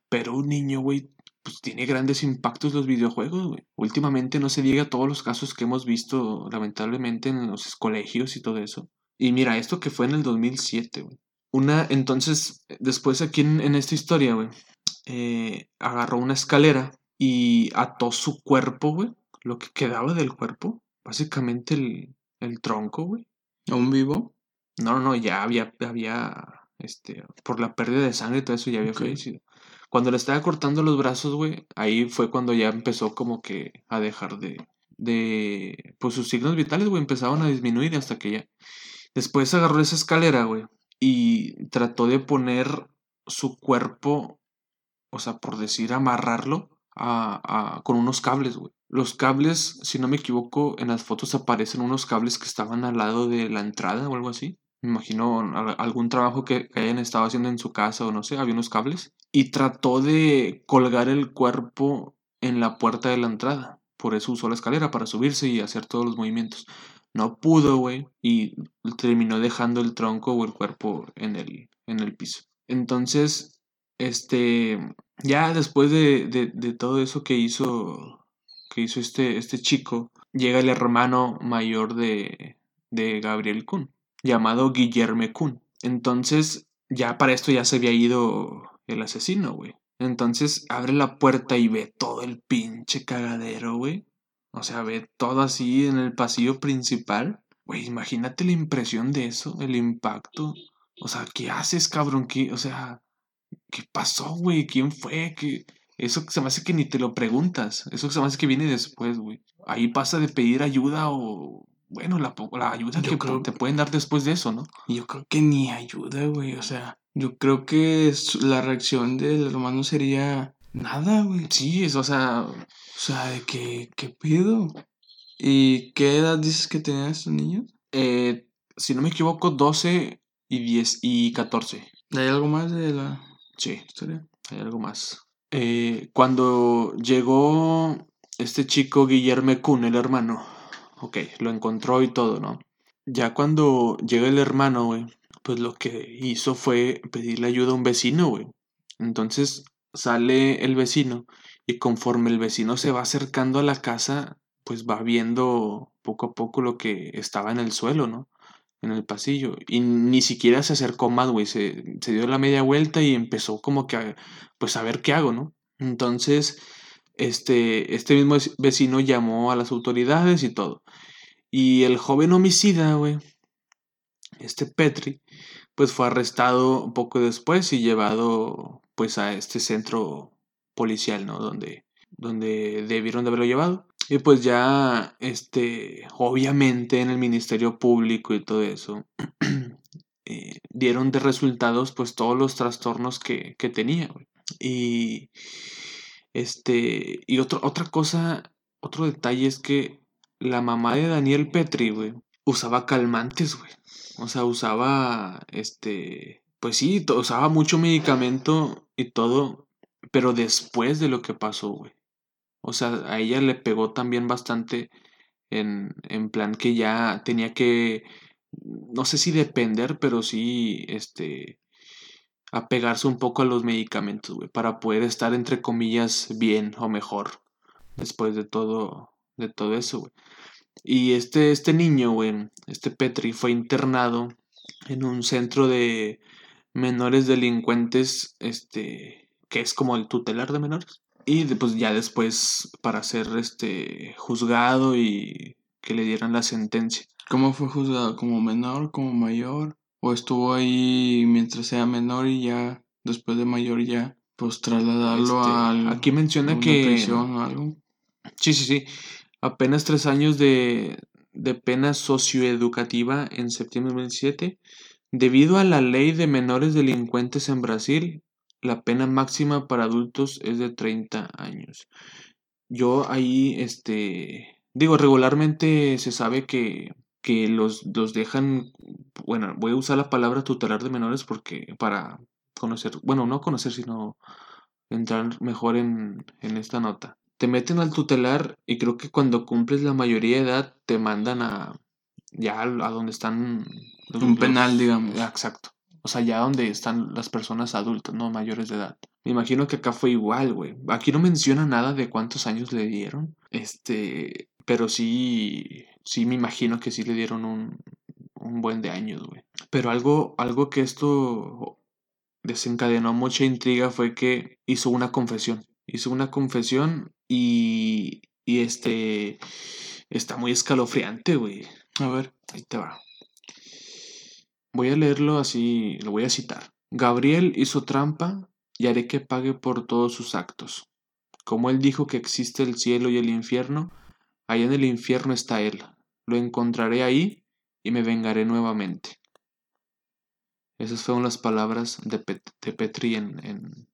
Pero un niño, güey, pues tiene grandes impactos los videojuegos, güey. Últimamente no se diga todos los casos que hemos visto, lamentablemente, en los colegios y todo eso. Y mira, esto que fue en el 2007, güey. Una, entonces, después aquí en, esta historia, güey, eh, agarró una escalera y ató su cuerpo, güey. Lo que quedaba del cuerpo. Básicamente el, el tronco, güey. ¿Aún vivo? No, no, no, ya había, había, este, por la pérdida de sangre y todo eso ya había fallecido. Cuando le estaba cortando los brazos, güey, ahí fue cuando ya empezó como que a dejar de, de, pues sus signos vitales, güey, empezaban a disminuir hasta que ya. Después agarró esa escalera, güey, y trató de poner su cuerpo, o sea, por decir, amarrarlo a, con unos cables, güey. Los cables, si no me equivoco, en las fotos aparecen unos cables que estaban al lado de la entrada o algo así. Me imagino algún trabajo que, hayan estado haciendo en su casa o no sé, había unos cables. Y trató de colgar el cuerpo en la puerta de la entrada. Por eso usó la escalera para subirse y hacer todos los movimientos. No pudo, güey. Y terminó dejando el tronco o el cuerpo en el, en el piso. Entonces, este, ya después de, de, todo eso que hizo, que hizo este, este chico, llega el hermano mayor de, de Gabriel Kuhn, llamado Guillermo Kuhn. Entonces, ya para esto ya se había ido el asesino, güey. Entonces abre la puerta y ve todo el pinche cagadero, güey. O sea, ve todo así en el pasillo principal. Güey, imagínate la impresión de eso, el impacto. O sea, ¿qué haces, cabrón? ¿Qué, o sea, ¿qué pasó, güey? ¿Quién fue? ¿Qué? Eso se me hace que ni te lo preguntas. Eso se me hace que viene después, güey. Ahí pasa de pedir ayuda o. Bueno, la, la ayuda que te pueden dar después de eso, ¿no? Yo creo que ni ayuda, güey. O sea, yo creo que la reacción del hermano sería nada, güey. Sí, es, o sea. O sea, de que, ¿qué pido? ¿Y qué edad dices que tenían estos niños? Eh, si no me equivoco, 12 y 10 y 14. ¿Hay algo más de la Sí, hay algo más. Eh, cuando llegó este chico Guillermo Kuhn, el hermano, ok, lo encontró y todo, ¿no? Ya cuando llega el hermano, güey, pues lo que hizo fue pedirle ayuda a un vecino, güey. Entonces sale el vecino y conforme el vecino se va acercando a la casa, pues va viendo poco a poco lo que estaba en el suelo, ¿no? en el pasillo. Y ni siquiera se acercó más, güey. Se, dio la media vuelta y empezó como que a, pues a ver qué hago, ¿no? Entonces, este, este mismo vecino llamó a las autoridades y todo. Y el joven homicida, güey, este Petri, pues fue arrestado poco después y llevado pues a este centro policial, ¿no? Donde, donde debieron de haberlo llevado. Y pues ya, este, obviamente en el Ministerio Público y todo eso, eh, dieron de resultados pues todos los trastornos que, que tenía. Y, este, y otra cosa, otro detalle es que la mamá de Daniel Petri, güey, usaba calmantes, güey. O sea, usaba, este, pues sí, usaba mucho medicamento y todo, pero después de lo que pasó, güey. O sea, a ella le pegó también bastante en, en plan que ya tenía que, no sé si depender, pero sí, este, apegarse un poco a los medicamentos, güey, para poder estar entre comillas bien o mejor después de todo, de todo eso, güey. Y este, este niño, güey, este Petri, fue internado en un centro de menores delincuentes, este, que es como el tutelar de menores. Y pues ya después para ser este juzgado y que le dieran la sentencia. ¿Cómo fue juzgado? ¿Como menor, como mayor? ¿O estuvo ahí mientras sea menor y ya después de mayor ya pues trasladarlo a Aquí menciona que... Prisión o algo? Sí, sí, sí. Apenas tres años de, de pena socioeducativa en septiembre de 2007. Debido a la ley de menores delincuentes en Brasil, la pena máxima para adultos es de 30 años. Yo ahí, este, digo, regularmente se sabe que, que los, los dejan, bueno, voy a usar la palabra tutelar de menores porque para conocer, bueno, no conocer, sino entrar mejor en, en esta nota. Te meten al tutelar y creo que cuando cumples la mayoría de edad te mandan a ya a donde están los- Un los- penal, digamos. Exacto. O sea, ya donde están las personas adultas, no mayores de edad. Me imagino que acá fue igual, güey. Aquí no menciona nada de cuántos años le dieron. Este, pero sí, sí me imagino que sí le dieron un, un buen de años, güey. Pero algo, algo que esto desencadenó mucha intriga fue que hizo una confesión. Hizo una confesión y, y este, está muy escalofriante, güey. A ver. Ahí te va. Voy a leerlo así, lo voy a citar. Gabriel hizo trampa y haré que pague por todos sus actos. Como él dijo que existe el cielo y el infierno, allá en el infierno está él. Lo encontraré ahí y me vengaré nuevamente. Esas fueron las palabras de, Pet- de Petri en, en,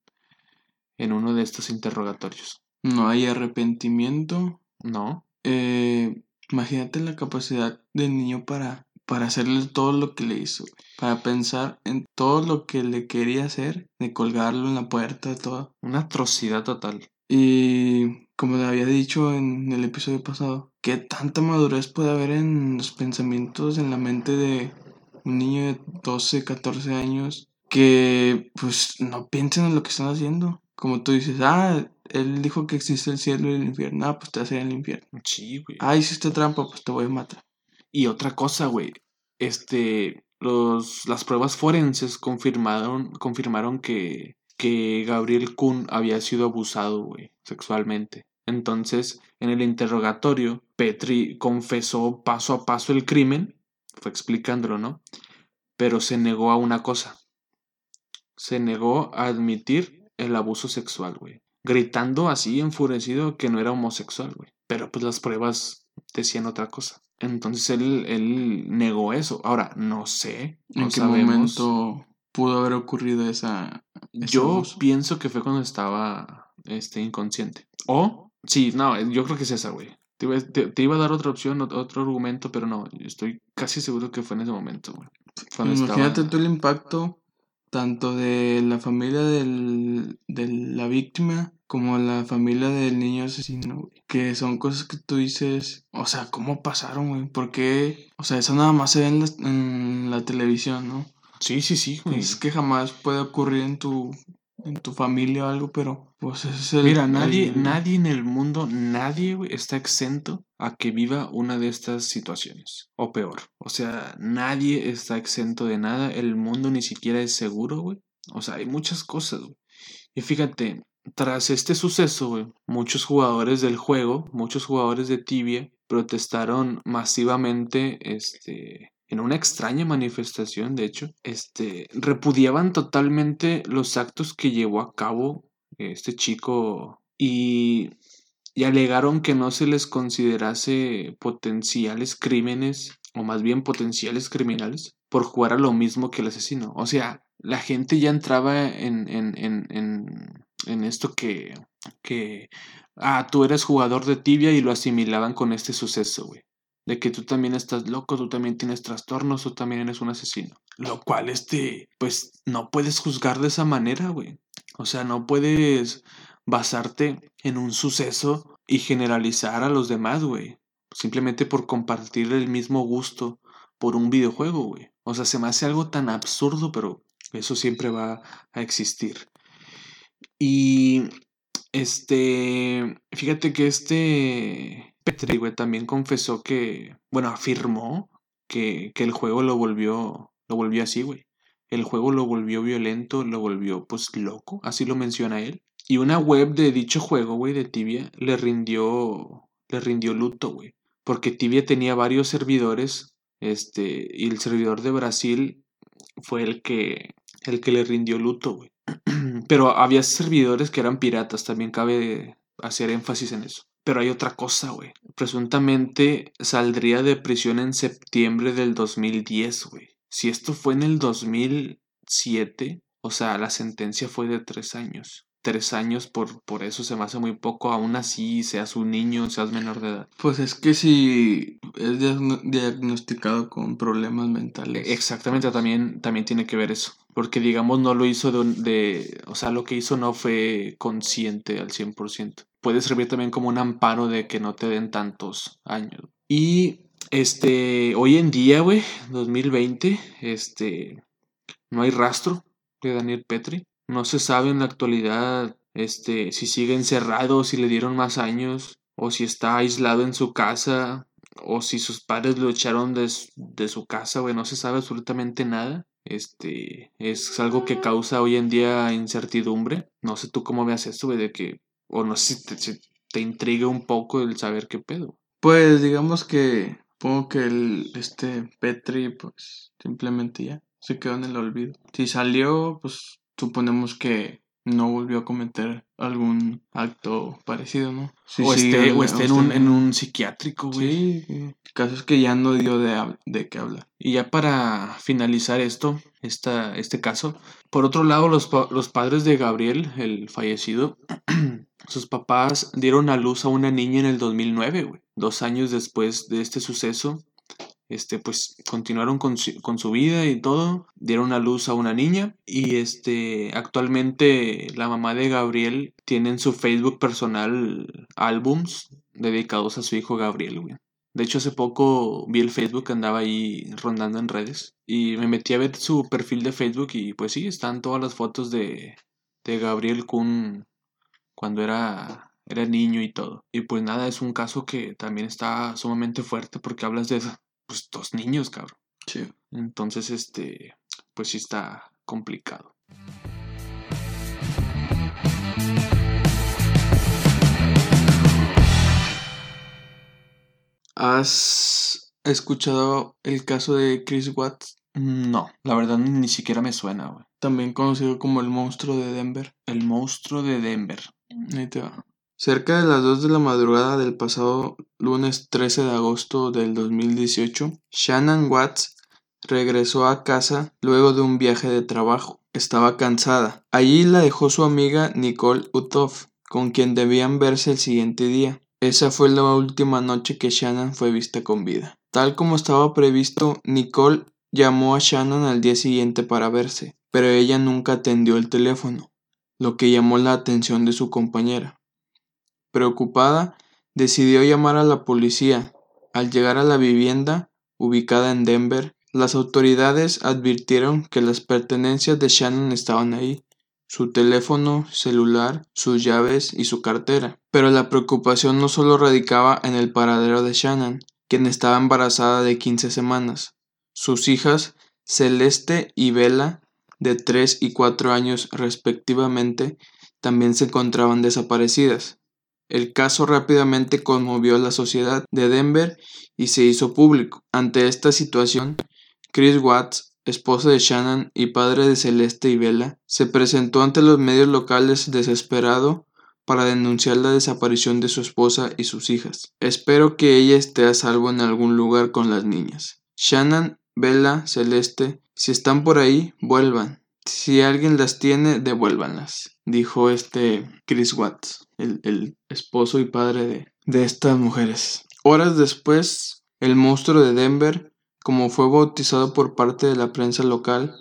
en uno de estos interrogatorios. No hay arrepentimiento. ¿No? Eh, imagínate la capacidad del niño para, para hacerle todo lo que le hizo. Para pensar en todo lo que le quería hacer. De colgarlo en la puerta, todo. Una atrocidad total. Y como le había dicho en el episodio pasado, ¿qué tanta madurez puede haber en los pensamientos, en la mente de un niño de 12, 14 años que pues no piensen en lo que están haciendo? Como tú dices, ah, él dijo que existe el cielo y el infierno, ah, pues te ir al infierno. Sí, güey. Ah, hiciste trampa, pues te voy a matar. Y otra cosa, güey. Este, los, las pruebas forenses confirmaron, confirmaron que, que Gabriel Kuhn había sido abusado, güey, sexualmente. Entonces, en el interrogatorio, Petri confesó paso a paso el crimen, fue explicándolo, ¿no? Pero se negó a una cosa. Se negó a admitir el abuso sexual, güey. Gritando así, enfurecido, que no era homosexual, güey. Pero pues las pruebas decían otra cosa. Entonces él, él negó eso. Ahora, no sé. No ¿En qué sabemos. momento pudo haber ocurrido esa... Yo abuso? pienso que fue cuando estaba este, inconsciente. O, sí, no, yo creo que es esa, güey. Te, iba- te- te iba a dar otra opción, ot- otro argumento, pero no, estoy casi seguro que fue en ese momento, güey. Imagínate estaba- tú el impacto tanto de la familia del, de la víctima como la familia del niño asesino, güey. Que son cosas que tú dices, o sea, ¿cómo pasaron, güey? ¿Por qué? O sea, eso nada más se ve en la, en la televisión, ¿no? Sí, sí, sí, güey. Es que jamás puede ocurrir en tu, en tu familia o algo, pero pues ese es el... Mira, nadie, el- nadie en el mundo, nadie, güey, está exento a que viva una de estas situaciones. O peor. O sea, nadie está exento de nada. El mundo ni siquiera es seguro, güey. O sea, hay muchas cosas, güey. Y fíjate, tras este suceso, muchos jugadores del juego, muchos jugadores de Tibia, protestaron masivamente, este, en una extraña manifestación, de hecho, este, repudiaban totalmente los actos que llevó a cabo este chico y, y alegaron que no se les considerase potenciales crímenes, o más bien potenciales criminales, por jugar a lo mismo que el asesino. O sea, la gente ya entraba en, en, en, en, en esto que, que, ah, tú eres jugador de tibia y lo asimilaban con este suceso, güey. De que tú también estás loco, tú también tienes trastornos, tú también eres un asesino. Lo cual, este, pues no puedes juzgar de esa manera, güey. O sea, no puedes basarte en un suceso y generalizar a los demás, güey. Simplemente por compartir el mismo gusto por un videojuego, güey. O sea, se me hace algo tan absurdo, pero eso siempre va a existir. Y este, fíjate que este Petri, güey, también confesó que, bueno, afirmó que, que el juego lo volvió, lo volvió así, güey. El juego lo volvió violento, lo volvió, pues, loco, así lo menciona él. Y una web de dicho juego, güey, de Tibia, le rindió, le rindió luto, güey. Porque Tibia tenía varios servidores, este, y el servidor de Brasil fue el que, el que le rindió luto, güey. Pero había servidores que eran piratas, también cabe hacer énfasis en eso. Pero hay otra cosa, güey. Presuntamente saldría de prisión en septiembre del 2010, güey. Si esto fue en el 2007, O sea, la sentencia fue de tres años. Tres años, por, por eso se me hace muy poco, aún así, seas un niño, seas menor de edad. Pues es que si es diagno- diagnosticado con problemas mentales. Exactamente, también, también tiene que ver eso. Porque, digamos, no lo hizo de, de... O sea, lo que hizo no fue consciente al 100%. Puede servir también como un amparo de que no te den tantos años. Y, este, hoy en día, güey, 2020, este, no hay rastro de Daniel Petri. No se sabe en la actualidad, este, si sigue encerrado, si le dieron más años, o si está aislado en su casa, o si sus padres lo echaron de, de su casa, güey, no se sabe absolutamente nada. Este, es algo que causa hoy en día incertidumbre. No sé tú cómo veas esto, de que, o no sé si te, si te un poco el saber qué pedo. Pues digamos que supongo que el este Petri pues simplemente ya se quedó en el olvido. Si salió, pues suponemos que no volvió a cometer algún acto parecido, ¿no? O esté, en- o esté en un, en un psiquiátrico, güey. Sí, el caso es que ya no dio de, de qué hablar. Y ya para finalizar esto, esta, este caso, por otro lado, los, los padres de Gabriel, el fallecido, sus papás dieron a luz a una niña en el 2009, güey. Dos años después de este suceso, este, pues continuaron con su, con su vida y todo, dieron a luz a una niña y este, actualmente la mamá de Gabriel tiene en su Facebook personal álbums dedicados a su hijo Gabriel, güey. De hecho, hace poco vi el Facebook, andaba ahí rondando en redes y me metí a ver su perfil de Facebook y pues sí, están todas las fotos de, de Gabriel Kuhn cuando era, era niño y todo. Y pues nada, es un caso que también está sumamente fuerte porque hablas de pues, dos niños, cabrón. Sí. Entonces, este, pues sí está complicado. ¿Has escuchado el caso de Chris Watts, No, la verdad ni siquiera me suena, güey. también conocido como el monstruo de Denver? El monstruo de Denver. Ahí te va. Cerca de las 2 de la madrugada del pasado lunes 13 de agosto del 2018, Shannon Watts regresó a casa luego de un viaje de trabajo. Estaba cansada. Allí la dejó su amiga Nicole Utoff, con quien debían verse el siguiente día. Esa fue la última noche que Shannon fue vista con vida. Tal como estaba previsto, Nicole llamó a Shannon al día siguiente para verse, pero ella nunca atendió el teléfono, lo que llamó la atención de su compañera. Preocupada, decidió llamar a la policía. Al llegar a la vivienda, ubicada en Denver, las autoridades advirtieron que las pertenencias de Shannon estaban ahí, su teléfono celular, sus llaves y su cartera. Pero la preocupación no solo radicaba en el paradero de Shannon, quien estaba embarazada de 15 semanas. Sus hijas, Celeste y Bella, de 3 y 4 años respectivamente, también se encontraban desaparecidas. El caso rápidamente conmovió a la sociedad de Denver y se hizo público. Ante esta situación, Chris Watts, esposo de Shannon y padre de Celeste y Bella, se presentó ante los medios locales desesperado para denunciar la desaparición de su esposa y sus hijas. Espero que ella esté a salvo en algún lugar con las niñas. Shannon, Bella, Celeste, si están por ahí, vuelvan. Si alguien las tiene, devuélvanlas, dijo este Chris Watts, el, el esposo y padre de, de estas mujeres. Horas después, el monstruo de Denver, como fue bautizado por parte de la prensa local,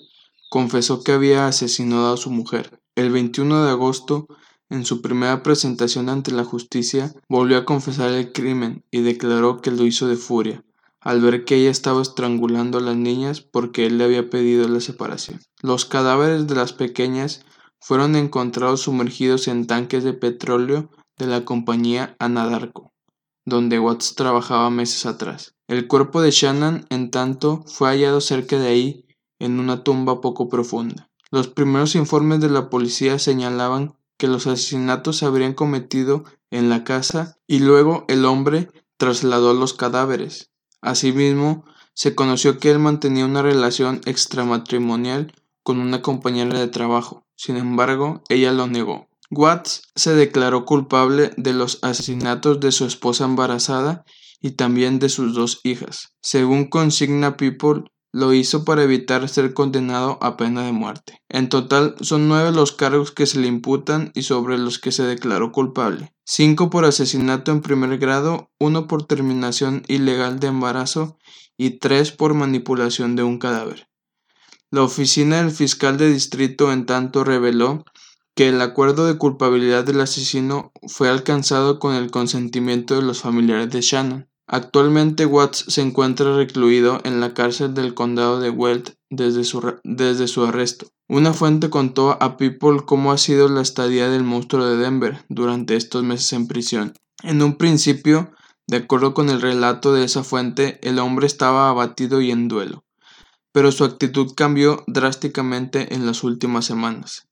confesó que había asesinado a su mujer. El 21 de agosto, en su primera presentación ante la justicia, volvió a confesar el crimen y declaró que lo hizo de furia, al ver que ella estaba estrangulando a las niñas porque él le había pedido la separación. Los cadáveres de las pequeñas fueron encontrados sumergidos en tanques de petróleo de la compañía Anadarko, donde Watts trabajaba meses atrás. El cuerpo de Shannon, en tanto, fue hallado cerca de ahí, en una tumba poco profunda. Los primeros informes de la policía señalaban que los asesinatos se habrían cometido en la casa y luego el hombre trasladó los cadáveres. Asimismo, se conoció que él mantenía una relación extramatrimonial con una compañera de trabajo. Sin embargo, ella lo negó. Watts se declaró culpable de los asesinatos de su esposa embarazada y también de sus dos hijas. Según Consigna People, lo hizo para evitar ser condenado a pena de muerte. En total son nueve los cargos que se le imputan y sobre los que se declaró culpable. Cinco por asesinato en primer grado, uno por terminación ilegal de embarazo y tres por manipulación de un cadáver. La oficina del fiscal de distrito en tanto reveló que el acuerdo de culpabilidad del asesino fue alcanzado con el consentimiento de los familiares de Shannon. Actualmente Watts se encuentra recluido en la cárcel del condado de Weld desde su, desde su arresto. Una fuente contó a People cómo ha sido la estadía del monstruo de Denver durante estos meses en prisión. En un principio, de acuerdo con el relato de esa fuente, el hombre estaba abatido y en duelo, pero su actitud cambió drásticamente en las últimas semanas.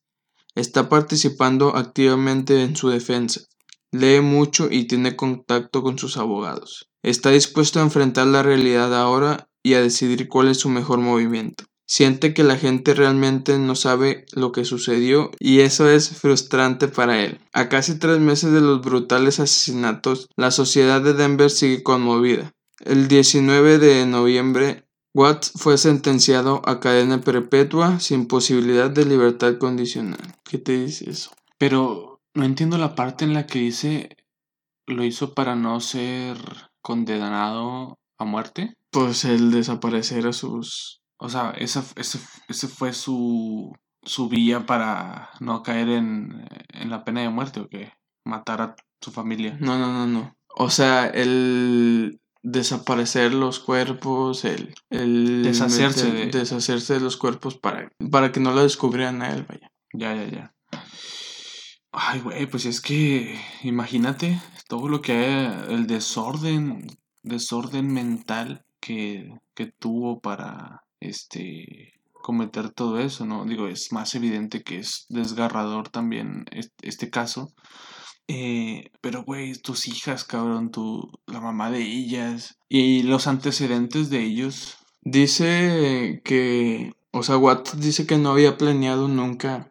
Está participando activamente en su defensa, lee mucho y tiene contacto con sus abogados. Está dispuesto a enfrentar la realidad ahora y a decidir cuál es su mejor movimiento. Siente que la gente realmente no sabe lo que sucedió y eso es frustrante para él. A casi tres meses de los brutales asesinatos, la sociedad de Denver sigue conmovida. El 19 de noviembre, Watts fue sentenciado a cadena perpetua sin posibilidad de libertad condicional. ¿Qué te dice eso? Pero no entiendo la parte en la que dice lo hizo para no ser condenado a muerte. Pues el desaparecer a sus... O sea, esa, ese, ese fue su, su vía para no caer en, en la pena de muerte o que matar a su familia. No, no, no, no. O sea, el desaparecer los cuerpos, el, el Deshacerse de- deshacerse de los cuerpos para, para que no lo descubrieran a él, vaya. Ya, ya, ya. Ay, güey, pues es que imagínate todo lo que hay, el desorden, desorden mental que, que tuvo para, este, cometer todo eso, ¿no? Digo, es más evidente que es desgarrador también es- este, caso. Eh, pero, güey, tus hijas, cabrón, tu, la mamá de ellas y los antecedentes de ellos. Dice que, o sea, Watts dice que no había planeado nunca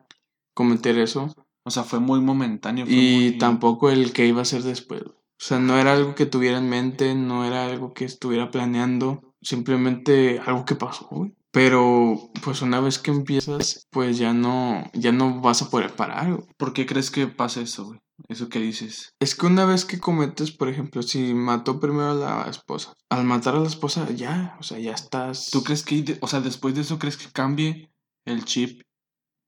cometer eso O sea, fue muy momentáneo. fue y muy- tampoco el que iba a hacer después. O sea, no era algo que tuviera en mente, no era algo que estuviera planeando, simplemente algo que pasó, güey. Pero, pues una vez que empiezas, pues ya no, ya no vas a poder parar, güey. ¿Por qué crees que pasa eso, güey? Eso que dices. Es que una vez que cometes, por ejemplo, si mató primero a la esposa, al matar a la esposa, ya, o sea, ya estás. ¿Tú crees que, o sea, después de eso, crees que cambie el chip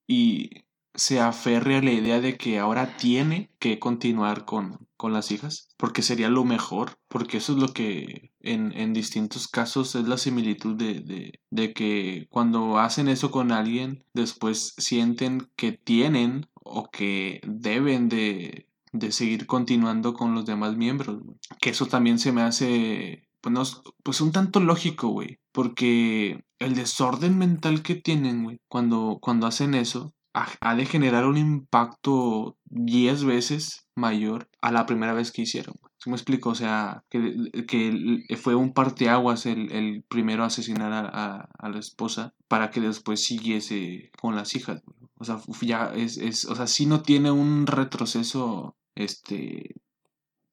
y se aferre a la idea de que ahora tiene que continuar con, con las hijas? Porque sería lo mejor, porque eso es lo que en, en distintos casos es la similitud de, de, de que cuando hacen eso con alguien, después sienten que tienen o que deben de, de seguir continuando con los demás miembros. Que eso también se me hace pues, pues un tanto lógico, güey. Porque el desorden mental que tienen, güey, cuando, cuando hacen eso, ha, de generar un impacto 10 veces mayor a la primera vez que hicieron. ¿Sí me explico? O sea, que, que fue un parteaguas el, el primero asesinar a, a- a la esposa para que después siguiese con las hijas. O sea, ya es, es, o sea, sí no tiene un retroceso, este,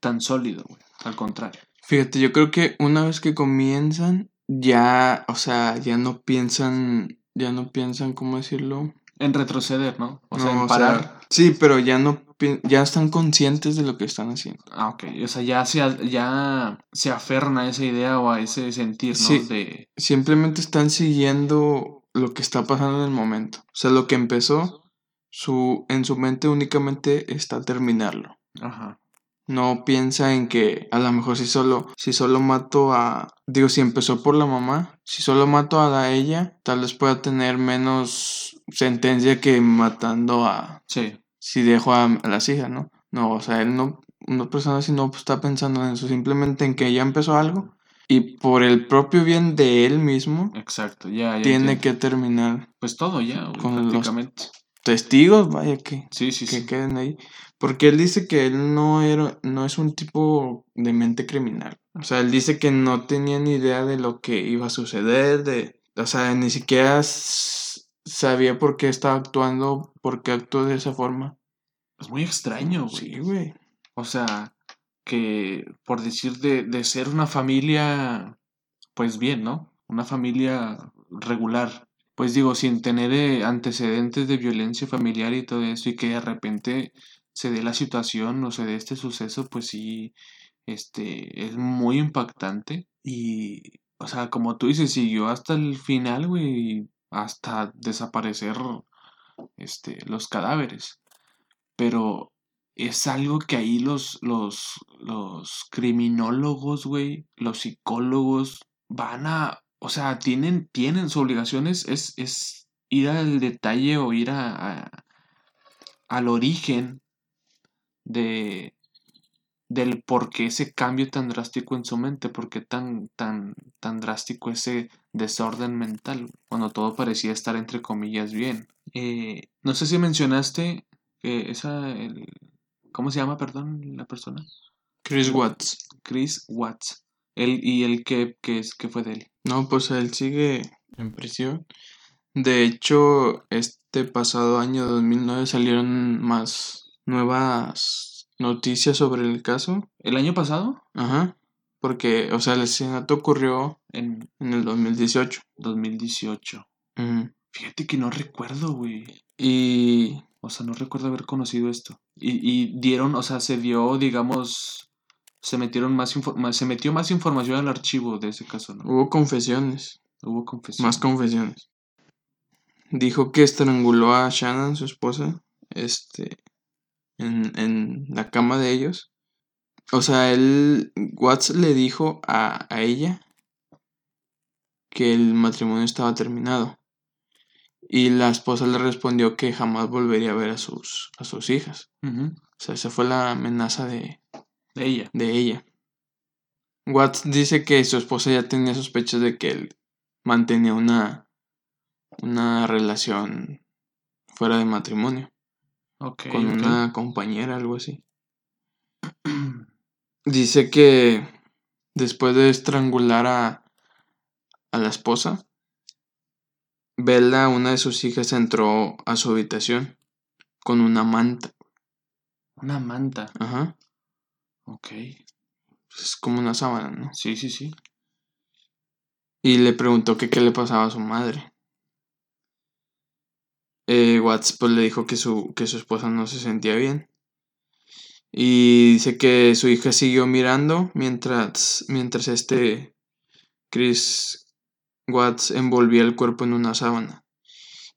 tan sólido, güey. Al contrario. Fíjate, yo creo que una vez que comienzan, ya, o sea, ya no piensan, ya no piensan, ¿cómo decirlo? En retroceder, ¿no? O sea, en parar. sea, sí, pero ya no, ya están conscientes de lo que están haciendo. Ah, ok. O sea, ya se, ya se aferran a esa idea o a ese sentir, ¿no? Sí. De, Simplemente están siguiendo lo que está pasando en el momento. O sea, lo que empezó, su, en su mente únicamente está terminarlo. ajá. No piensa en que a lo mejor si solo, si solo mato a, digo, si empezó por la mamá, si solo mato a la ella, tal vez pueda tener menos sentencia que matando a, Sí. si dejo a, a las hijas, ¿no? No, o sea, él no, una persona así no está pensando en eso, simplemente en que ya empezó algo y por el propio bien de él mismo, Exacto. Ya, ya. tiene entiendo. que terminar. Pues todo ya, con los- prácticamente. Testigos, vaya que, Sí, sí, que sí. queden ahí. Porque él dice que él no era, no es un tipo de mente criminal. O sea, él dice que no tenía ni idea de lo que iba a suceder, de, o sea, ni siquiera sabía por qué estaba actuando, por qué actuó de esa forma. Es muy extraño, güey. Sí, güey. O sea, que por decir de, de ser una familia, pues bien, ¿no? Una familia regular. Pues digo, sin tener eh, antecedentes de violencia familiar y todo eso, y que de repente se dé la situación o se dé este suceso, pues sí, este, es muy impactante. Y, o sea, como tú dices, siguió hasta el final, güey, hasta desaparecer este, los cadáveres. Pero es algo que ahí los, los, los criminólogos, güey, los psicólogos van a, o sea, tienen, tienen su obligación es, es, ir al detalle o ir a, al origen de del por qué ese cambio tan drástico en su mente, por qué tan, tan, tan drástico ese desorden mental, cuando todo parecía estar entre comillas bien. Eh, no sé si mencionaste que esa, el, ¿cómo se llama, perdón, la persona? Chris Watts. Chris Watts. Él, ¿Y el que, es, que fue de él? No, pues él sigue en prisión. De hecho, este pasado año 2009 salieron más nuevas noticias sobre el caso. ¿El año pasado? Ajá. Porque, o sea, el asesinato ocurrió en, en el 2018. 2018. Fíjate que no recuerdo, güey. Y... O sea, no recuerdo haber conocido esto. Y, y dieron, o sea, se dio, digamos, se metieron más, se metió más información al archivo de ese caso, ¿no? Hubo confesiones. Hubo confesiones. Más confesiones. Dijo que estranguló a Shannon, su esposa, este, en, en la cama de ellos. O sea, él, Watts le dijo a, a ella que el matrimonio estaba terminado. Y la esposa le respondió que jamás volvería a ver a sus, a sus hijas. O sea, esa fue la amenaza de, de ella. De ella. Watts dice que su esposa ya tenía sospechas de que él mantenía una, una relación fuera de matrimonio. con una compañera, algo así. dice que después de estrangular a, a la esposa, Bella, una de sus hijas, entró a su habitación con una manta. Una manta. Ajá. Ok. Es como una sábana, ¿no? Sí, sí, sí. Y le preguntó que qué le pasaba a su madre. Eh, Watts pues le dijo que su, que su esposa no se sentía bien. Y dice que su hija siguió mirando mientras, mientras este Chris Watts envolvía el cuerpo en una sábana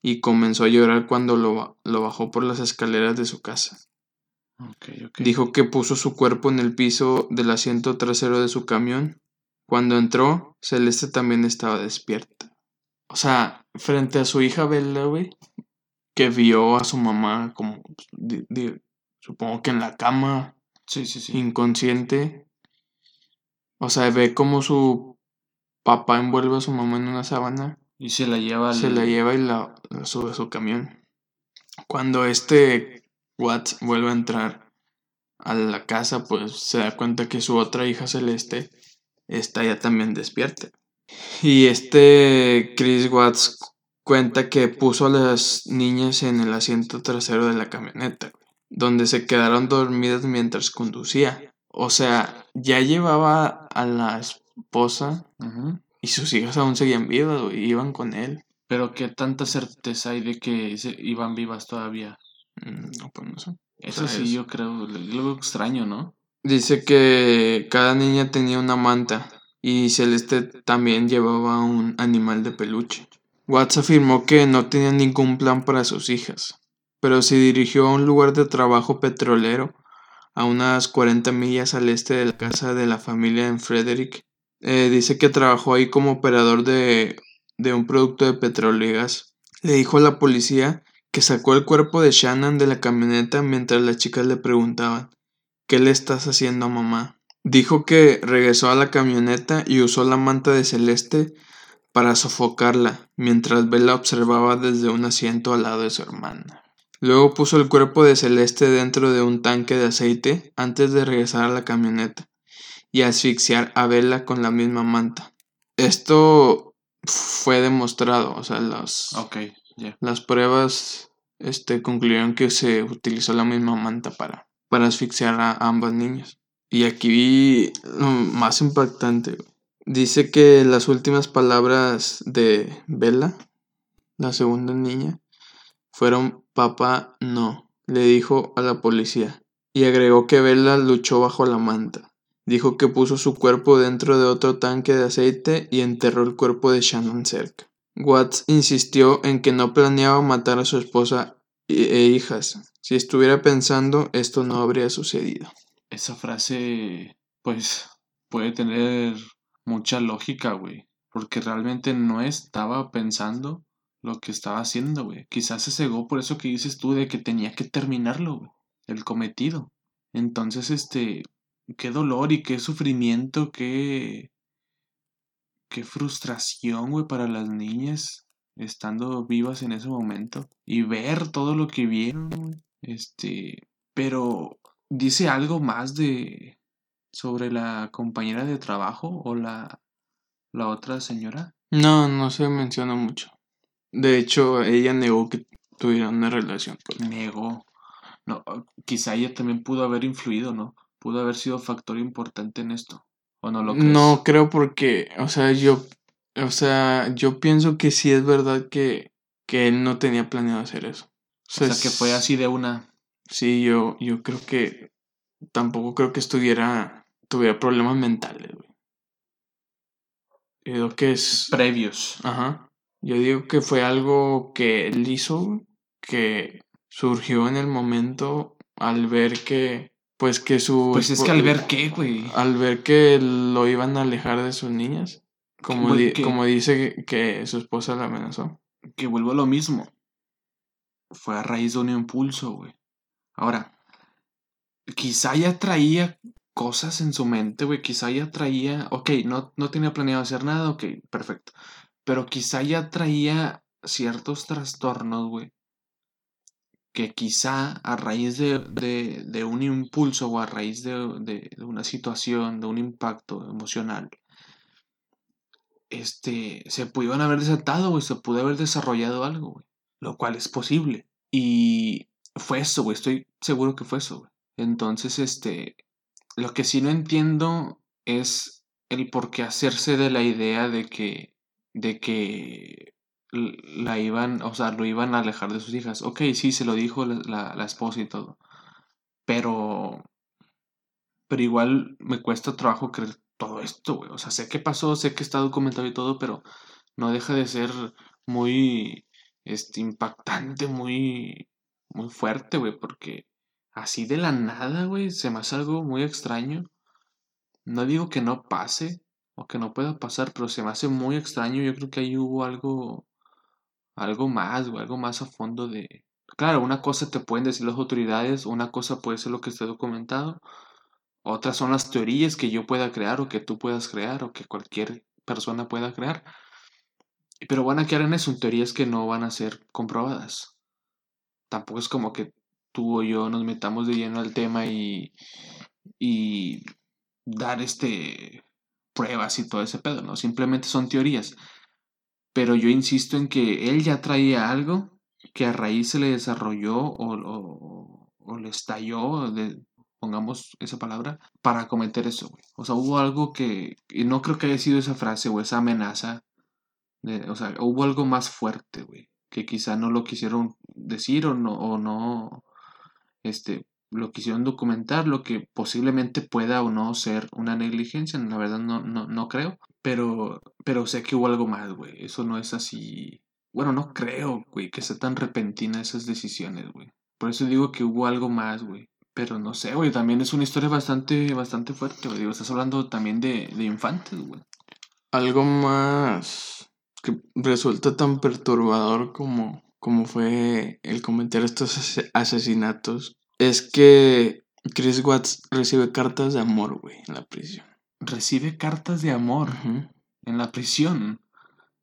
y comenzó a llorar cuando lo, lo bajó por las escaleras de su casa. Dijo que puso su cuerpo en el piso del asiento trasero de su camión. Cuando entró, Celeste también estaba despierta. O sea, frente a su hija Bella, güey, que vio a su mamá como, supongo que en la cama, sí, sí, sí. inconsciente. O sea, ve como su papá envuelve a su mamá en una sábana. Y se la lleva Se la lleva y la, sube a su camión. Cuando este Watts vuelve a entrar a la casa, pues se da cuenta que su otra hija celeste está ya también despierta. Y este Chris Watts cuenta que puso a las niñas en el asiento trasero de la camioneta, donde se quedaron dormidas mientras conducía. O sea, ya llevaba a la esposa y sus hijas aún seguían vivas y iban con él. Pero qué tanta certeza hay de que iban vivas todavía. Mm, no, pues no sé. Eso sí, yo creo, algo extraño, ¿no? Dice que cada niña tenía una manta y Celeste también llevaba un animal de peluche. Watts afirmó que no tenía ningún plan para sus hijas, pero se dirigió a un lugar de trabajo petrolero a unas 40 millas al este de la casa de la familia en Frederick. Eh, dice que trabajó ahí como operador de, de un producto de petróleo y gas. Le dijo a la policía que sacó el cuerpo de Shannon de la camioneta mientras las chicas le preguntaban ¿Qué le estás haciendo a mamá? Dijo que regresó a la camioneta y usó la manta de celeste para sofocarla, mientras Bella observaba desde un asiento al lado de su hermana. Luego puso el cuerpo de Celeste dentro de un tanque de aceite antes de regresar a la camioneta y asfixiar a Bella con la misma manta. Esto fue demostrado, o sea, las, okay, las pruebas este, concluyeron que se utilizó la misma manta para, para asfixiar a ambas niñas. Y aquí vi lo más impactante, Dice que las últimas palabras de Bella, la segunda niña, fueron papá no, le dijo a la policía, y agregó que Bella luchó bajo la manta. Dijo que puso su cuerpo dentro de otro tanque de aceite y enterró el cuerpo de Shannon cerca. Watts insistió en que no planeaba matar a su esposa e hijas. Si estuviera pensando, esto no habría sucedido. Esa frase, pues, puede tener mucha lógica, güey. Porque realmente no estaba pensando lo que estaba haciendo, güey. Quizás se cegó por eso que dices tú de que tenía que terminarlo, güey. El cometido. Entonces, este, qué dolor y qué sufrimiento, qué, qué frustración, güey, para las niñas estando vivas en ese momento y ver todo lo que vieron, güey. Este, pero dice algo más de sobre la compañera de trabajo o la la otra señora. No, no se menciona mucho. De hecho, ella negó que tuvieran una relación. Negó. No, quizá ella también pudo haber influido, ¿no? Pudo haber sido factor importante en esto. ¿O no lo crees? No creo porque, o sea, yo, o sea, yo pienso que sí es verdad que, que él no tenía planeado hacer eso. O sea, que fue así de una. Sí, yo, yo creo que tampoco creo que estuviera, tuviera problemas mentales, güey. Digo que es... Previos. Ajá. Yo digo que fue algo que él hizo, que surgió en el momento al ver que, pues que su... Pues es que al ver qué, güey. Al ver que lo iban a alejar de sus niñas. Como, di- que- como dice que su esposa la amenazó. Que vuelvo a lo mismo. Fue a raíz de un impulso, güey. Ahora, quizá ya traía cosas en su mente, güey. Quizá ya traía. Ok, no, no tenía planeado hacer nada, ok, perfecto. Pero quizá ya traía ciertos trastornos, güey. Que quizá a raíz de, de- de un impulso o a raíz de, de- una situación, de un impacto emocional, este, se pudieron haber desatado, güey, se pudo haber desarrollado algo, güey, lo cual es posible. Y fue eso, güey, estoy seguro que fue eso, güey. Entonces, este, lo que sí no entiendo es el por qué hacerse de la idea de que, de que la iban, o sea, lo iban a alejar de sus hijas. Ok, sí, se lo dijo la, la- la esposa y todo, pero, pero igual me cuesta trabajo creer todo esto, güey. O sea, sé que pasó, sé que está documentado y todo, pero no deja de ser muy este, impactante, muy, muy fuerte, güey, porque así de la nada, güey, se me hace algo muy extraño. No digo que no pase o que no pueda pasar, pero se me hace muy extraño. Yo creo que ahí hubo algo, algo más, güey, algo más a fondo de... Claro, una cosa te pueden decir las autoridades, una cosa puede ser lo que esté documentado, otras son las teorías que yo pueda crear o que tú puedas crear o que cualquier persona pueda crear. Pero van a quedar en eso, teorías que no van a ser comprobadas. Tampoco es como que tú o yo nos metamos de lleno al tema y, y dar este pruebas y todo ese pedo, ¿no? Simplemente son teorías. Pero yo insisto en que él ya traía algo que a raíz se le desarrolló o, o- o le estalló, de- pongamos esa palabra, para cometer eso. O sea, hubo algo que, y no creo que haya sido esa frase o esa amenaza, de- o sea, hubo algo más fuerte, güey, que quizá no lo quisieron decir o no, o no, este, lo quisieron documentar, lo que posiblemente pueda o no ser una negligencia, la verdad no, no, no creo, pero, pero sé que hubo algo más, güey, eso no es así, bueno, no creo, güey, que sea tan repentina esas decisiones, güey, por eso digo que hubo algo más, güey, pero no sé, güey, también es una historia bastante, bastante fuerte, güey, estás hablando también de, de infantes, güey. Algo más que resulta tan perturbador como, como fue el cometer estos ase- asesinatos es que Chris Watts recibe cartas de amor, güey, en la prisión. Recibe cartas de amor en la prisión,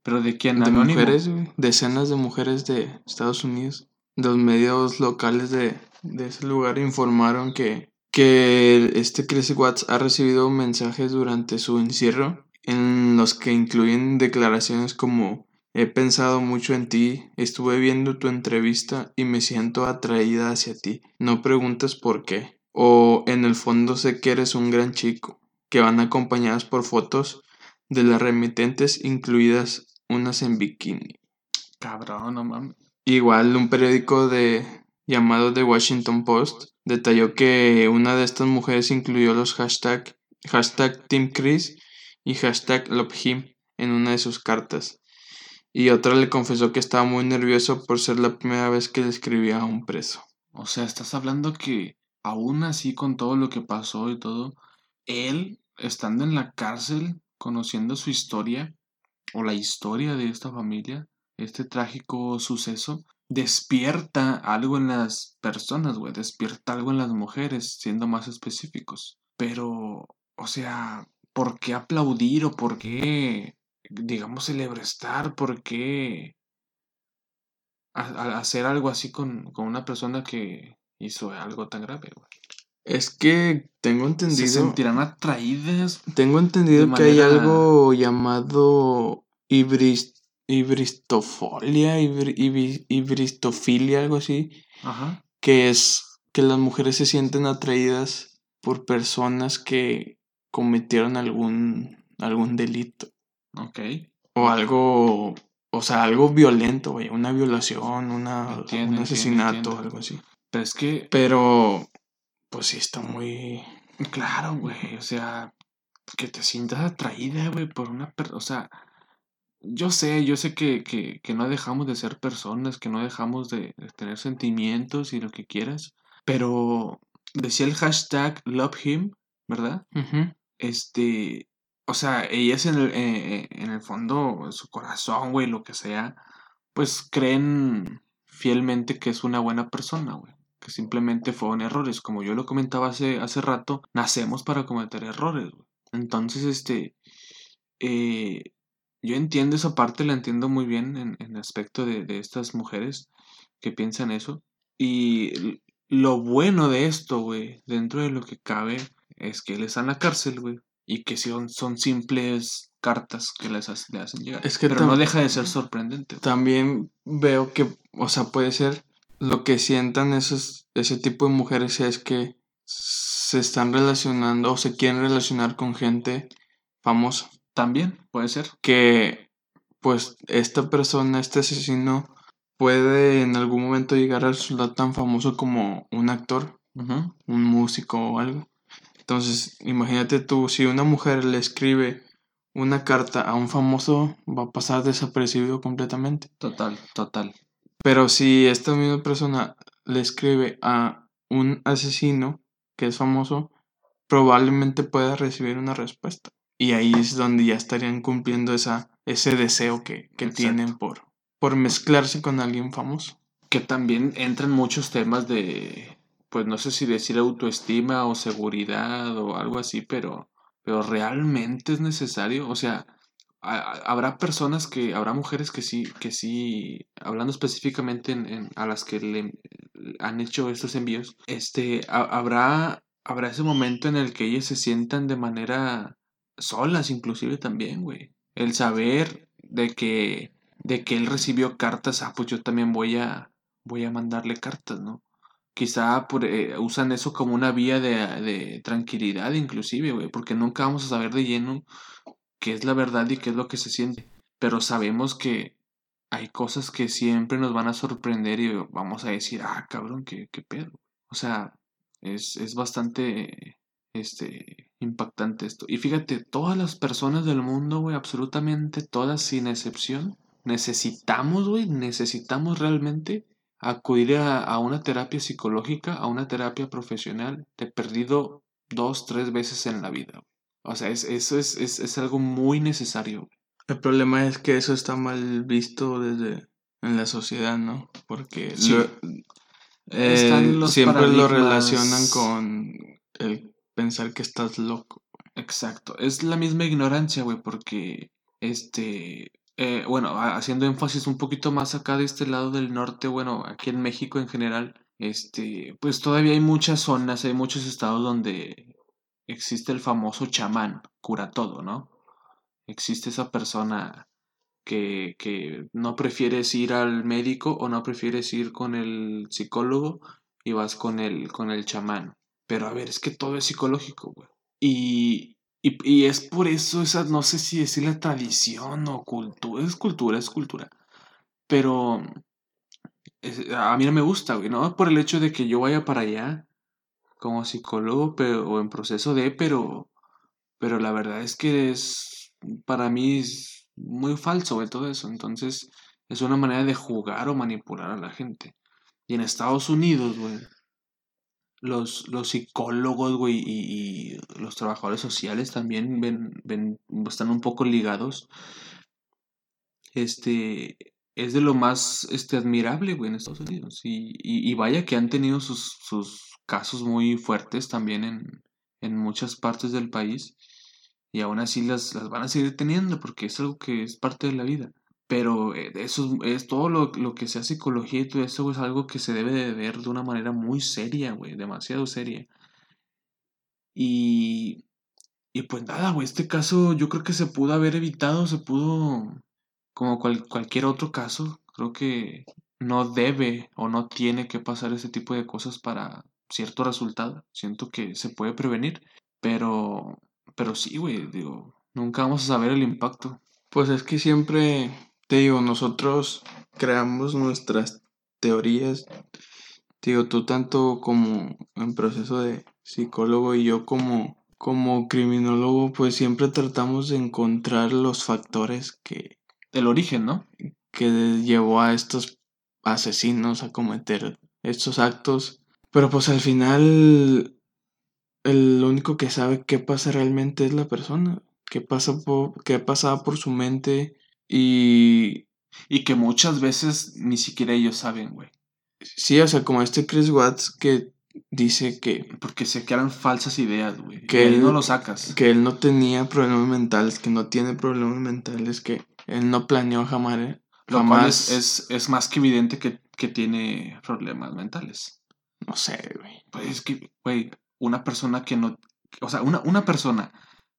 pero ¿de quién? De Anónimo. mujeres, güey. Decenas de mujeres de Estados Unidos. Los medios locales de, de ese lugar informaron que, que este Chris Watts ha recibido mensajes durante su encierro en los que incluyen declaraciones como he pensado mucho en ti, estuve viendo tu entrevista y me siento atraída hacia ti, no preguntes por qué. O en el fondo sé que eres un gran chico, que van acompañadas por fotos de las remitentes, incluidas unas en bikini. Cabrón, no mames. Igual un periódico de llamado The Washington Post detalló que una de estas mujeres incluyó los hashtag, hashtag Team Chris y hashtag Love Him en una de sus cartas. Y otra le confesó que estaba muy nervioso por ser la primera vez que le escribía a un preso. O sea, estás hablando que aún así con todo lo que pasó y todo, él, estando en la cárcel, conociendo su historia o la historia de esta familia, este trágico suceso, despierta algo en las personas, güey, despierta algo en las mujeres, siendo más específicos. Pero, o sea, ¿por qué aplaudir o por qué, digamos, celebrar? ¿Por qué a- hacer algo así con, con una persona que hizo algo tan grave, güey? Es que tengo Se entendido, sentirán atraídas. tengo entendido que hay algo llamado ibris, ibristofolia, ibri- ibi- ibristofilia, algo así, Ajá. que es que las mujeres se sienten atraídas por personas que cometieron algún, algún delito Ok. o algo, o sea, algo violento, vaya, una violación, una, Entiendo, un asesinato, entiendo. algo así. Pero es que, Pero, pues sí está muy... claro, güey. O sea, que te sientas atraída, güey, por una persona. O sea, yo sé, yo sé que, que, que no dejamos de ser personas, que no dejamos de, de tener sentimientos y lo que quieras. Pero decía el hashtag love him, ¿verdad? Este, o sea, ellas en el, eh, eh, en el fondo, su corazón, güey, lo que sea, pues creen fielmente que es una buena persona, güey. Que simplemente fueron errores. Como yo lo comentaba hace, hace rato, nacemos para cometer errores, güey. Entonces, este, eh, yo entiendo esa parte, la entiendo muy bien en, en el aspecto de, de estas mujeres que piensan eso. Y lo bueno de esto, güey, dentro de lo que cabe, es que él está la cárcel, güey. Y que son, son simples cartas que les hace- le hacen llegar. Es que Pero no deja de ser sorprendente. También veo que, o sea, puede ser lo que sientan esos, ese tipo de mujeres es que se están relacionando o se quieren relacionar con gente famosa. También puede ser. Que, pues, esta persona, este asesino, puede en algún momento llegar a resultar tan famoso como un actor, un músico o algo. Entonces, imagínate tú, si una mujer le escribe una carta a un famoso, va a pasar desapercibido completamente. Total, total. Pero si esta misma persona le escribe a un asesino que es famoso, probablemente pueda recibir una respuesta. Y ahí es donde ya estarían cumpliendo esa, ese deseo que, que tienen por, por mezclarse con alguien famoso. Que también entran muchos temas de, pues no sé si decir autoestima o seguridad o algo así, pero, pero realmente es necesario. O sea, habrá personas que, habrá mujeres que sí, que sí, hablando específicamente en, en- a las que le han hecho estos envíos, este, ha- habrá, habrá ese momento en el que ellas se sientan de manera solas, inclusive también, güey. El saber de que, de que él recibió cartas, ah, pues yo también voy a, voy a mandarle cartas, ¿no? Quizá eh, usan eso como una vía de, de tranquilidad, inclusive, güey, porque nunca vamos a saber de lleno qué es la verdad y qué es lo que se siente. Pero sabemos que hay cosas que siempre nos van a sorprender y vamos a decir, ah, cabrón, qué, qué pedo. O sea, es, es bastante este, impactante esto. Y fíjate, todas las personas del mundo, güey, absolutamente todas sin excepción, necesitamos, güey, necesitamos realmente acudir a, a una terapia psicológica, a una terapia profesional, de perdido dos, tres veces en la vida. O sea, es, eso es, es, es algo muy necesario. El problema es que eso está mal visto desde en la sociedad, ¿no? Porque Sí. lo- eh, siempre lo relacionan con el pensar que estás loco. Exacto, es la misma ignorancia, güey, porque, este, eh, bueno, ha- haciendo énfasis un poquito más acá de este lado del norte, bueno, aquí en México en general, este, pues todavía hay muchas zonas, hay muchos estados donde existe el famoso chamán, cura todo, ¿no? Existe esa persona que, que no prefieres ir al médico o no prefieres ir con el psicólogo y vas con el, con el chamán. Pero a ver, es que todo es psicológico, güey. Y, Y, es por eso esa, no sé si decir la tradición o cultura, es cultura, es cultura. Pero a mí no me gusta, güey, no por el hecho de que yo vaya para allá como psicólogo pero, o en proceso de, pero, pero la verdad es que es, para mí es muy falso, güey, todo eso. Entonces, es una manera de jugar o manipular a la gente. Y en Estados Unidos, güey, los, los psicólogos, güey, y, los trabajadores sociales también ven, ven, están un poco ligados. Este, es de lo más este, admirable, güey, en Estados Unidos. Y, y, y vaya que han tenido sus, sus casos muy fuertes también en, en muchas partes del país. Y aún así las, las van a seguir teniendo porque es algo que es parte de la vida. Pero eh, eso es, todo lo, lo que sea psicología y todo eso es algo que se debe de ver de una manera muy seria, güey, demasiado seria. Y, y pues nada, güey, este caso yo creo que se pudo haber evitado, se pudo, como cual- cualquier otro caso, creo que no debe o no tiene que pasar ese tipo de cosas para cierto resultado. Siento que se puede prevenir, pero, pero sí, güey, digo, nunca vamos a saber el impacto. Pues es que siempre, te digo, nosotros creamos nuestras teorías. Te digo, tú tanto como en proceso de psicólogo y yo como, como criminólogo, pues siempre tratamos de encontrar los factores que, El origen, ¿no? que llevó a estos asesinos a cometer estos actos. Pero pues al final, el único que sabe qué pasa realmente es la persona. Qué pasa por, qué pasaba por su mente y Y que muchas veces ni siquiera ellos saben, güey. sí, o sea, como este Chris Watts que dice que, Porque se crean falsas ideas, güey. Que él- no lo sacas. que él no tenía problemas mentales, que no tiene problemas mentales, que él no planeó jamás, Lo cual jamás, es, es, es más que evidente que, que tiene problemas mentales. no sé, güey. Pues es que, güey, una persona que no. O sea, una, una persona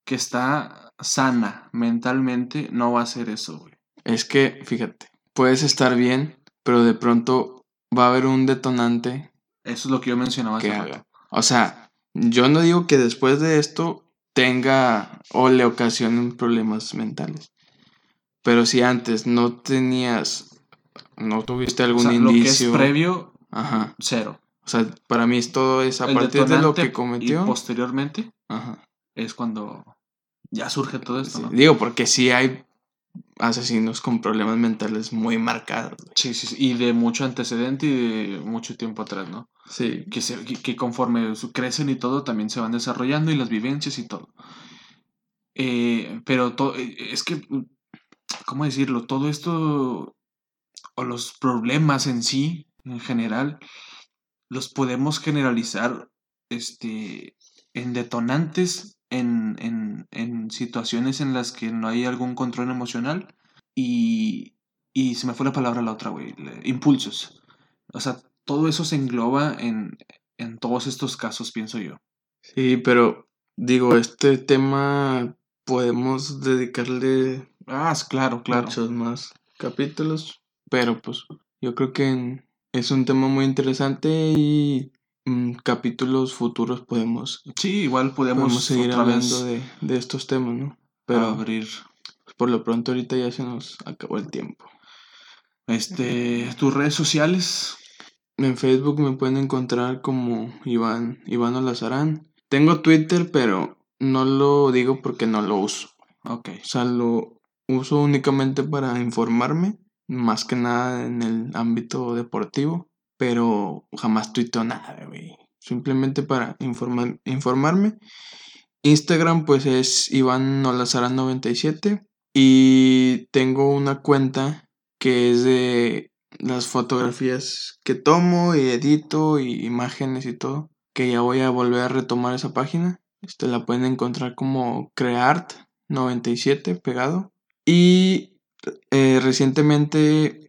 que está sana mentalmente no va a hacer eso, güey. Es que, fíjate, puedes estar bien, pero de pronto va a haber un detonante Eso es lo que yo mencionaba hace que rato. O sea, yo no digo que después de esto tenga o le ocasionen problemas mentales. Pero si antes no tenías, no tuviste O algún lo que es indicio. previo, Ajá. cero. O sea, para mí es todo es a El partir de lo que cometió. Y posteriormente Ajá. es cuando ya surge todo esto, Sí, ¿no? Digo, porque sí hay asesinos con problemas mentales muy marcados. güey. Sí, sí, sí, y de mucho antecedente y de mucho tiempo atrás, ¿no? Sí. Que, se, que, conforme crecen y todo, también se van desarrollando y las vivencias y todo. Eh, pero to- eh, es que, ¿cómo decirlo? Todo esto, o los problemas en sí, en general, los podemos generalizar este, en detonantes, en, en, en situaciones en las que no hay algún control emocional y, y se me fue la palabra la otra, güey, impulsos. O sea, todo eso se engloba en, en todos estos casos, pienso yo. Sí, pero digo, este tema podemos dedicarle Ah, claro, claro. muchos más capítulos, pero pues yo creo que es un tema muy interesante y capítulos futuros podemos, Sí, igual podemos, podemos seguir hablando de, de estos temas, ¿no? Pero abrir por lo pronto ahorita ya se nos acabó el tiempo. este, tus redes sociales. En Facebook me pueden encontrar como Iván, Iván Olazarán. Tengo Twitter, pero no lo digo porque no lo uso. Ok. O sea, lo uso únicamente para informarme, más que nada en el ámbito deportivo, pero jamás tuiteo nada, güey. Simplemente para informar, informarme. Instagram, pues es Iván Olazarán 97 y tengo una cuenta que es de las fotografías que tomo y edito y imágenes y todo, que ya voy a volver a retomar esa página. Este la pueden encontrar como Creart97 pegado. Y eh, recientemente,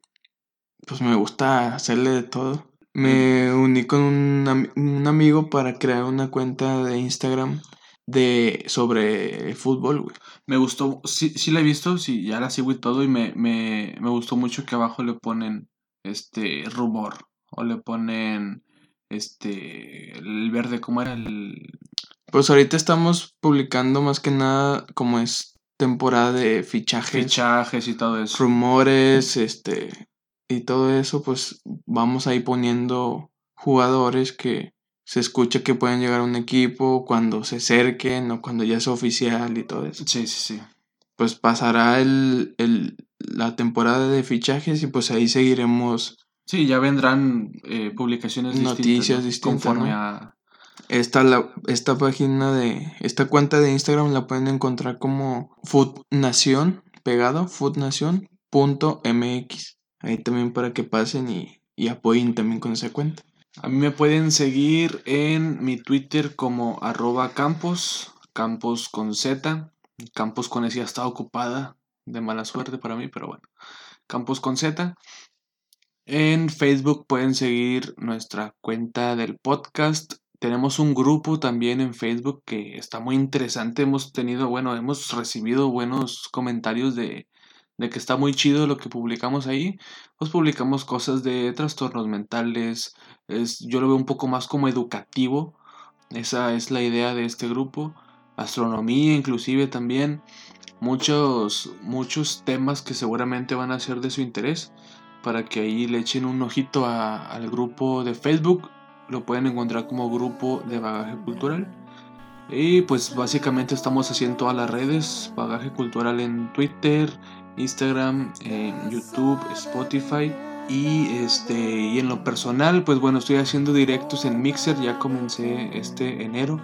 pues me gusta hacerle de todo. Me uní con un, am- un amigo para crear una cuenta de Instagram de sobre fútbol, güey. Me gustó, sí, sí la he visto, sí, ya la sigo y todo, y me, me, me gustó mucho que abajo le ponen este rumor, o le ponen este el verde, ¿cómo era? El, Pues ahorita estamos publicando más que nada como es temporada de fichajes, Fichajes y todo eso. rumores, este, y todo eso, pues vamos ahí poniendo jugadores que se escucha que pueden llegar a un equipo cuando se acerquen o cuando ya es oficial y todo eso. Sí, sí, sí. Pues pasará el, el, la temporada de fichajes y pues ahí seguiremos Sí, ya vendrán eh, publicaciones Noticias distintas, ¿no? distintas, conforme ¿no? a... Esta, la, esta página de, esta cuenta de Instagram la pueden encontrar como Food Nación, pegado, foodnación.mx. Ahí también para que pasen y, apoyen también con esa cuenta. A mí me pueden seguir en mi Twitter como arroba campos, campos con Z. Con ya está ocupada, de mala suerte para mí, pero bueno. Campos con Z. En Facebook pueden seguir nuestra cuenta del podcast. Tenemos un grupo también en Facebook que está muy interesante. Hemos tenido, bueno, hemos recibido buenos comentarios de, de que está muy chido lo que publicamos ahí. Pues publicamos cosas de trastornos mentales. Es, yo lo veo un poco más como educativo. Esa es la idea de este grupo. Astronomía inclusive también. Muchos, muchos temas que seguramente van a ser de su interés. Para que ahí le echen un ojito al grupo de Facebook. Lo pueden encontrar como grupo de bagaje cultural. Y pues básicamente estamos haciendo todas las redes. Bagaje cultural en Twitter, Instagram, en YouTube, Spotify. Y este y en lo personal, pues bueno, estoy haciendo directos en Mixer, ya comencé este enero.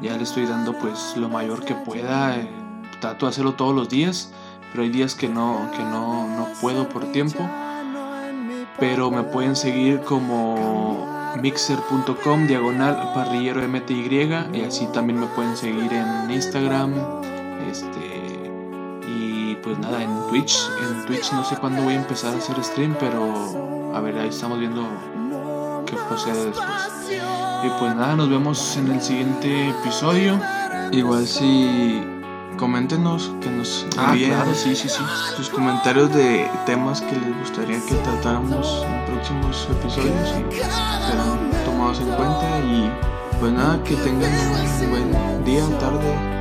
Ya le estoy dando pues lo mayor que pueda. eh, trato de hacerlo todos los días, pero hay días que no que no no puedo por tiempo. Pero me pueden seguir como mixer.com diagonal parrillero mty y así también me pueden seguir en Instagram, este pues nada, en Twitch, en Twitch no sé cuándo voy a empezar a hacer stream, pero a ver, ahí estamos viendo qué procede después. Y pues nada, nos vemos en el siguiente episodio. Igual si coméntenos que nos Ah, envíen claro, sí, sí, sí. sus comentarios de temas que les gustaría que tratáramos en próximos episodios y serán tomados en cuenta y pues nada que tengan un buen día, tarde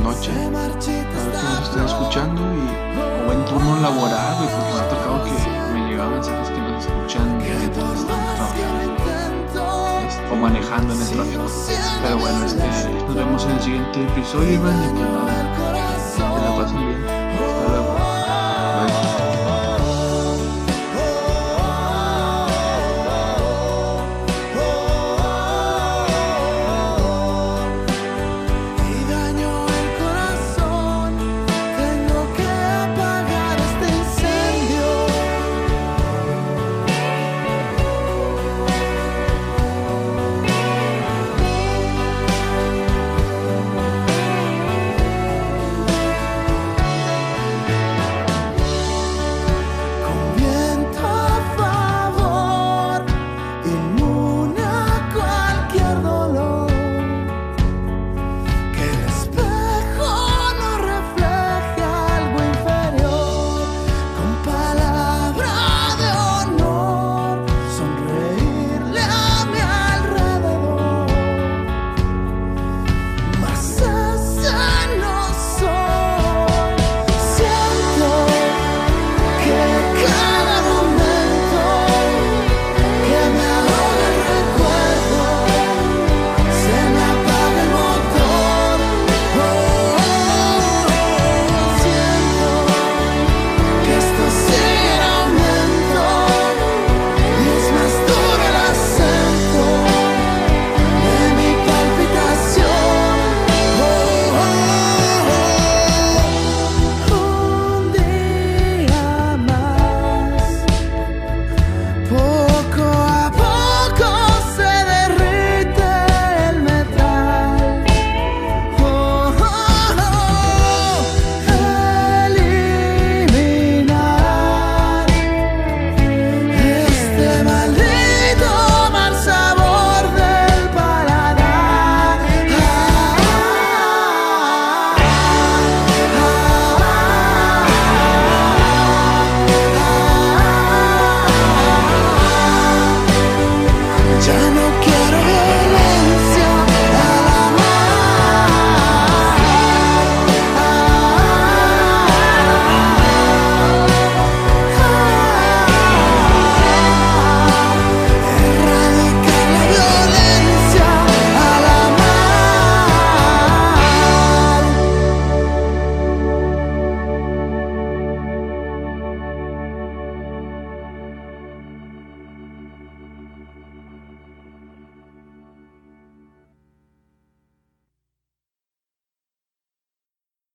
noche a ver que nos estén escuchando y O buen turno laboral, güey, porque me ha tocado que me llegaban mensajes que nos escuchan mientras están trabajando este, o manejando en el tráfico. Pero bueno, este, nos vemos en el siguiente episodio, Iván, y pues nada, que la pasen bien.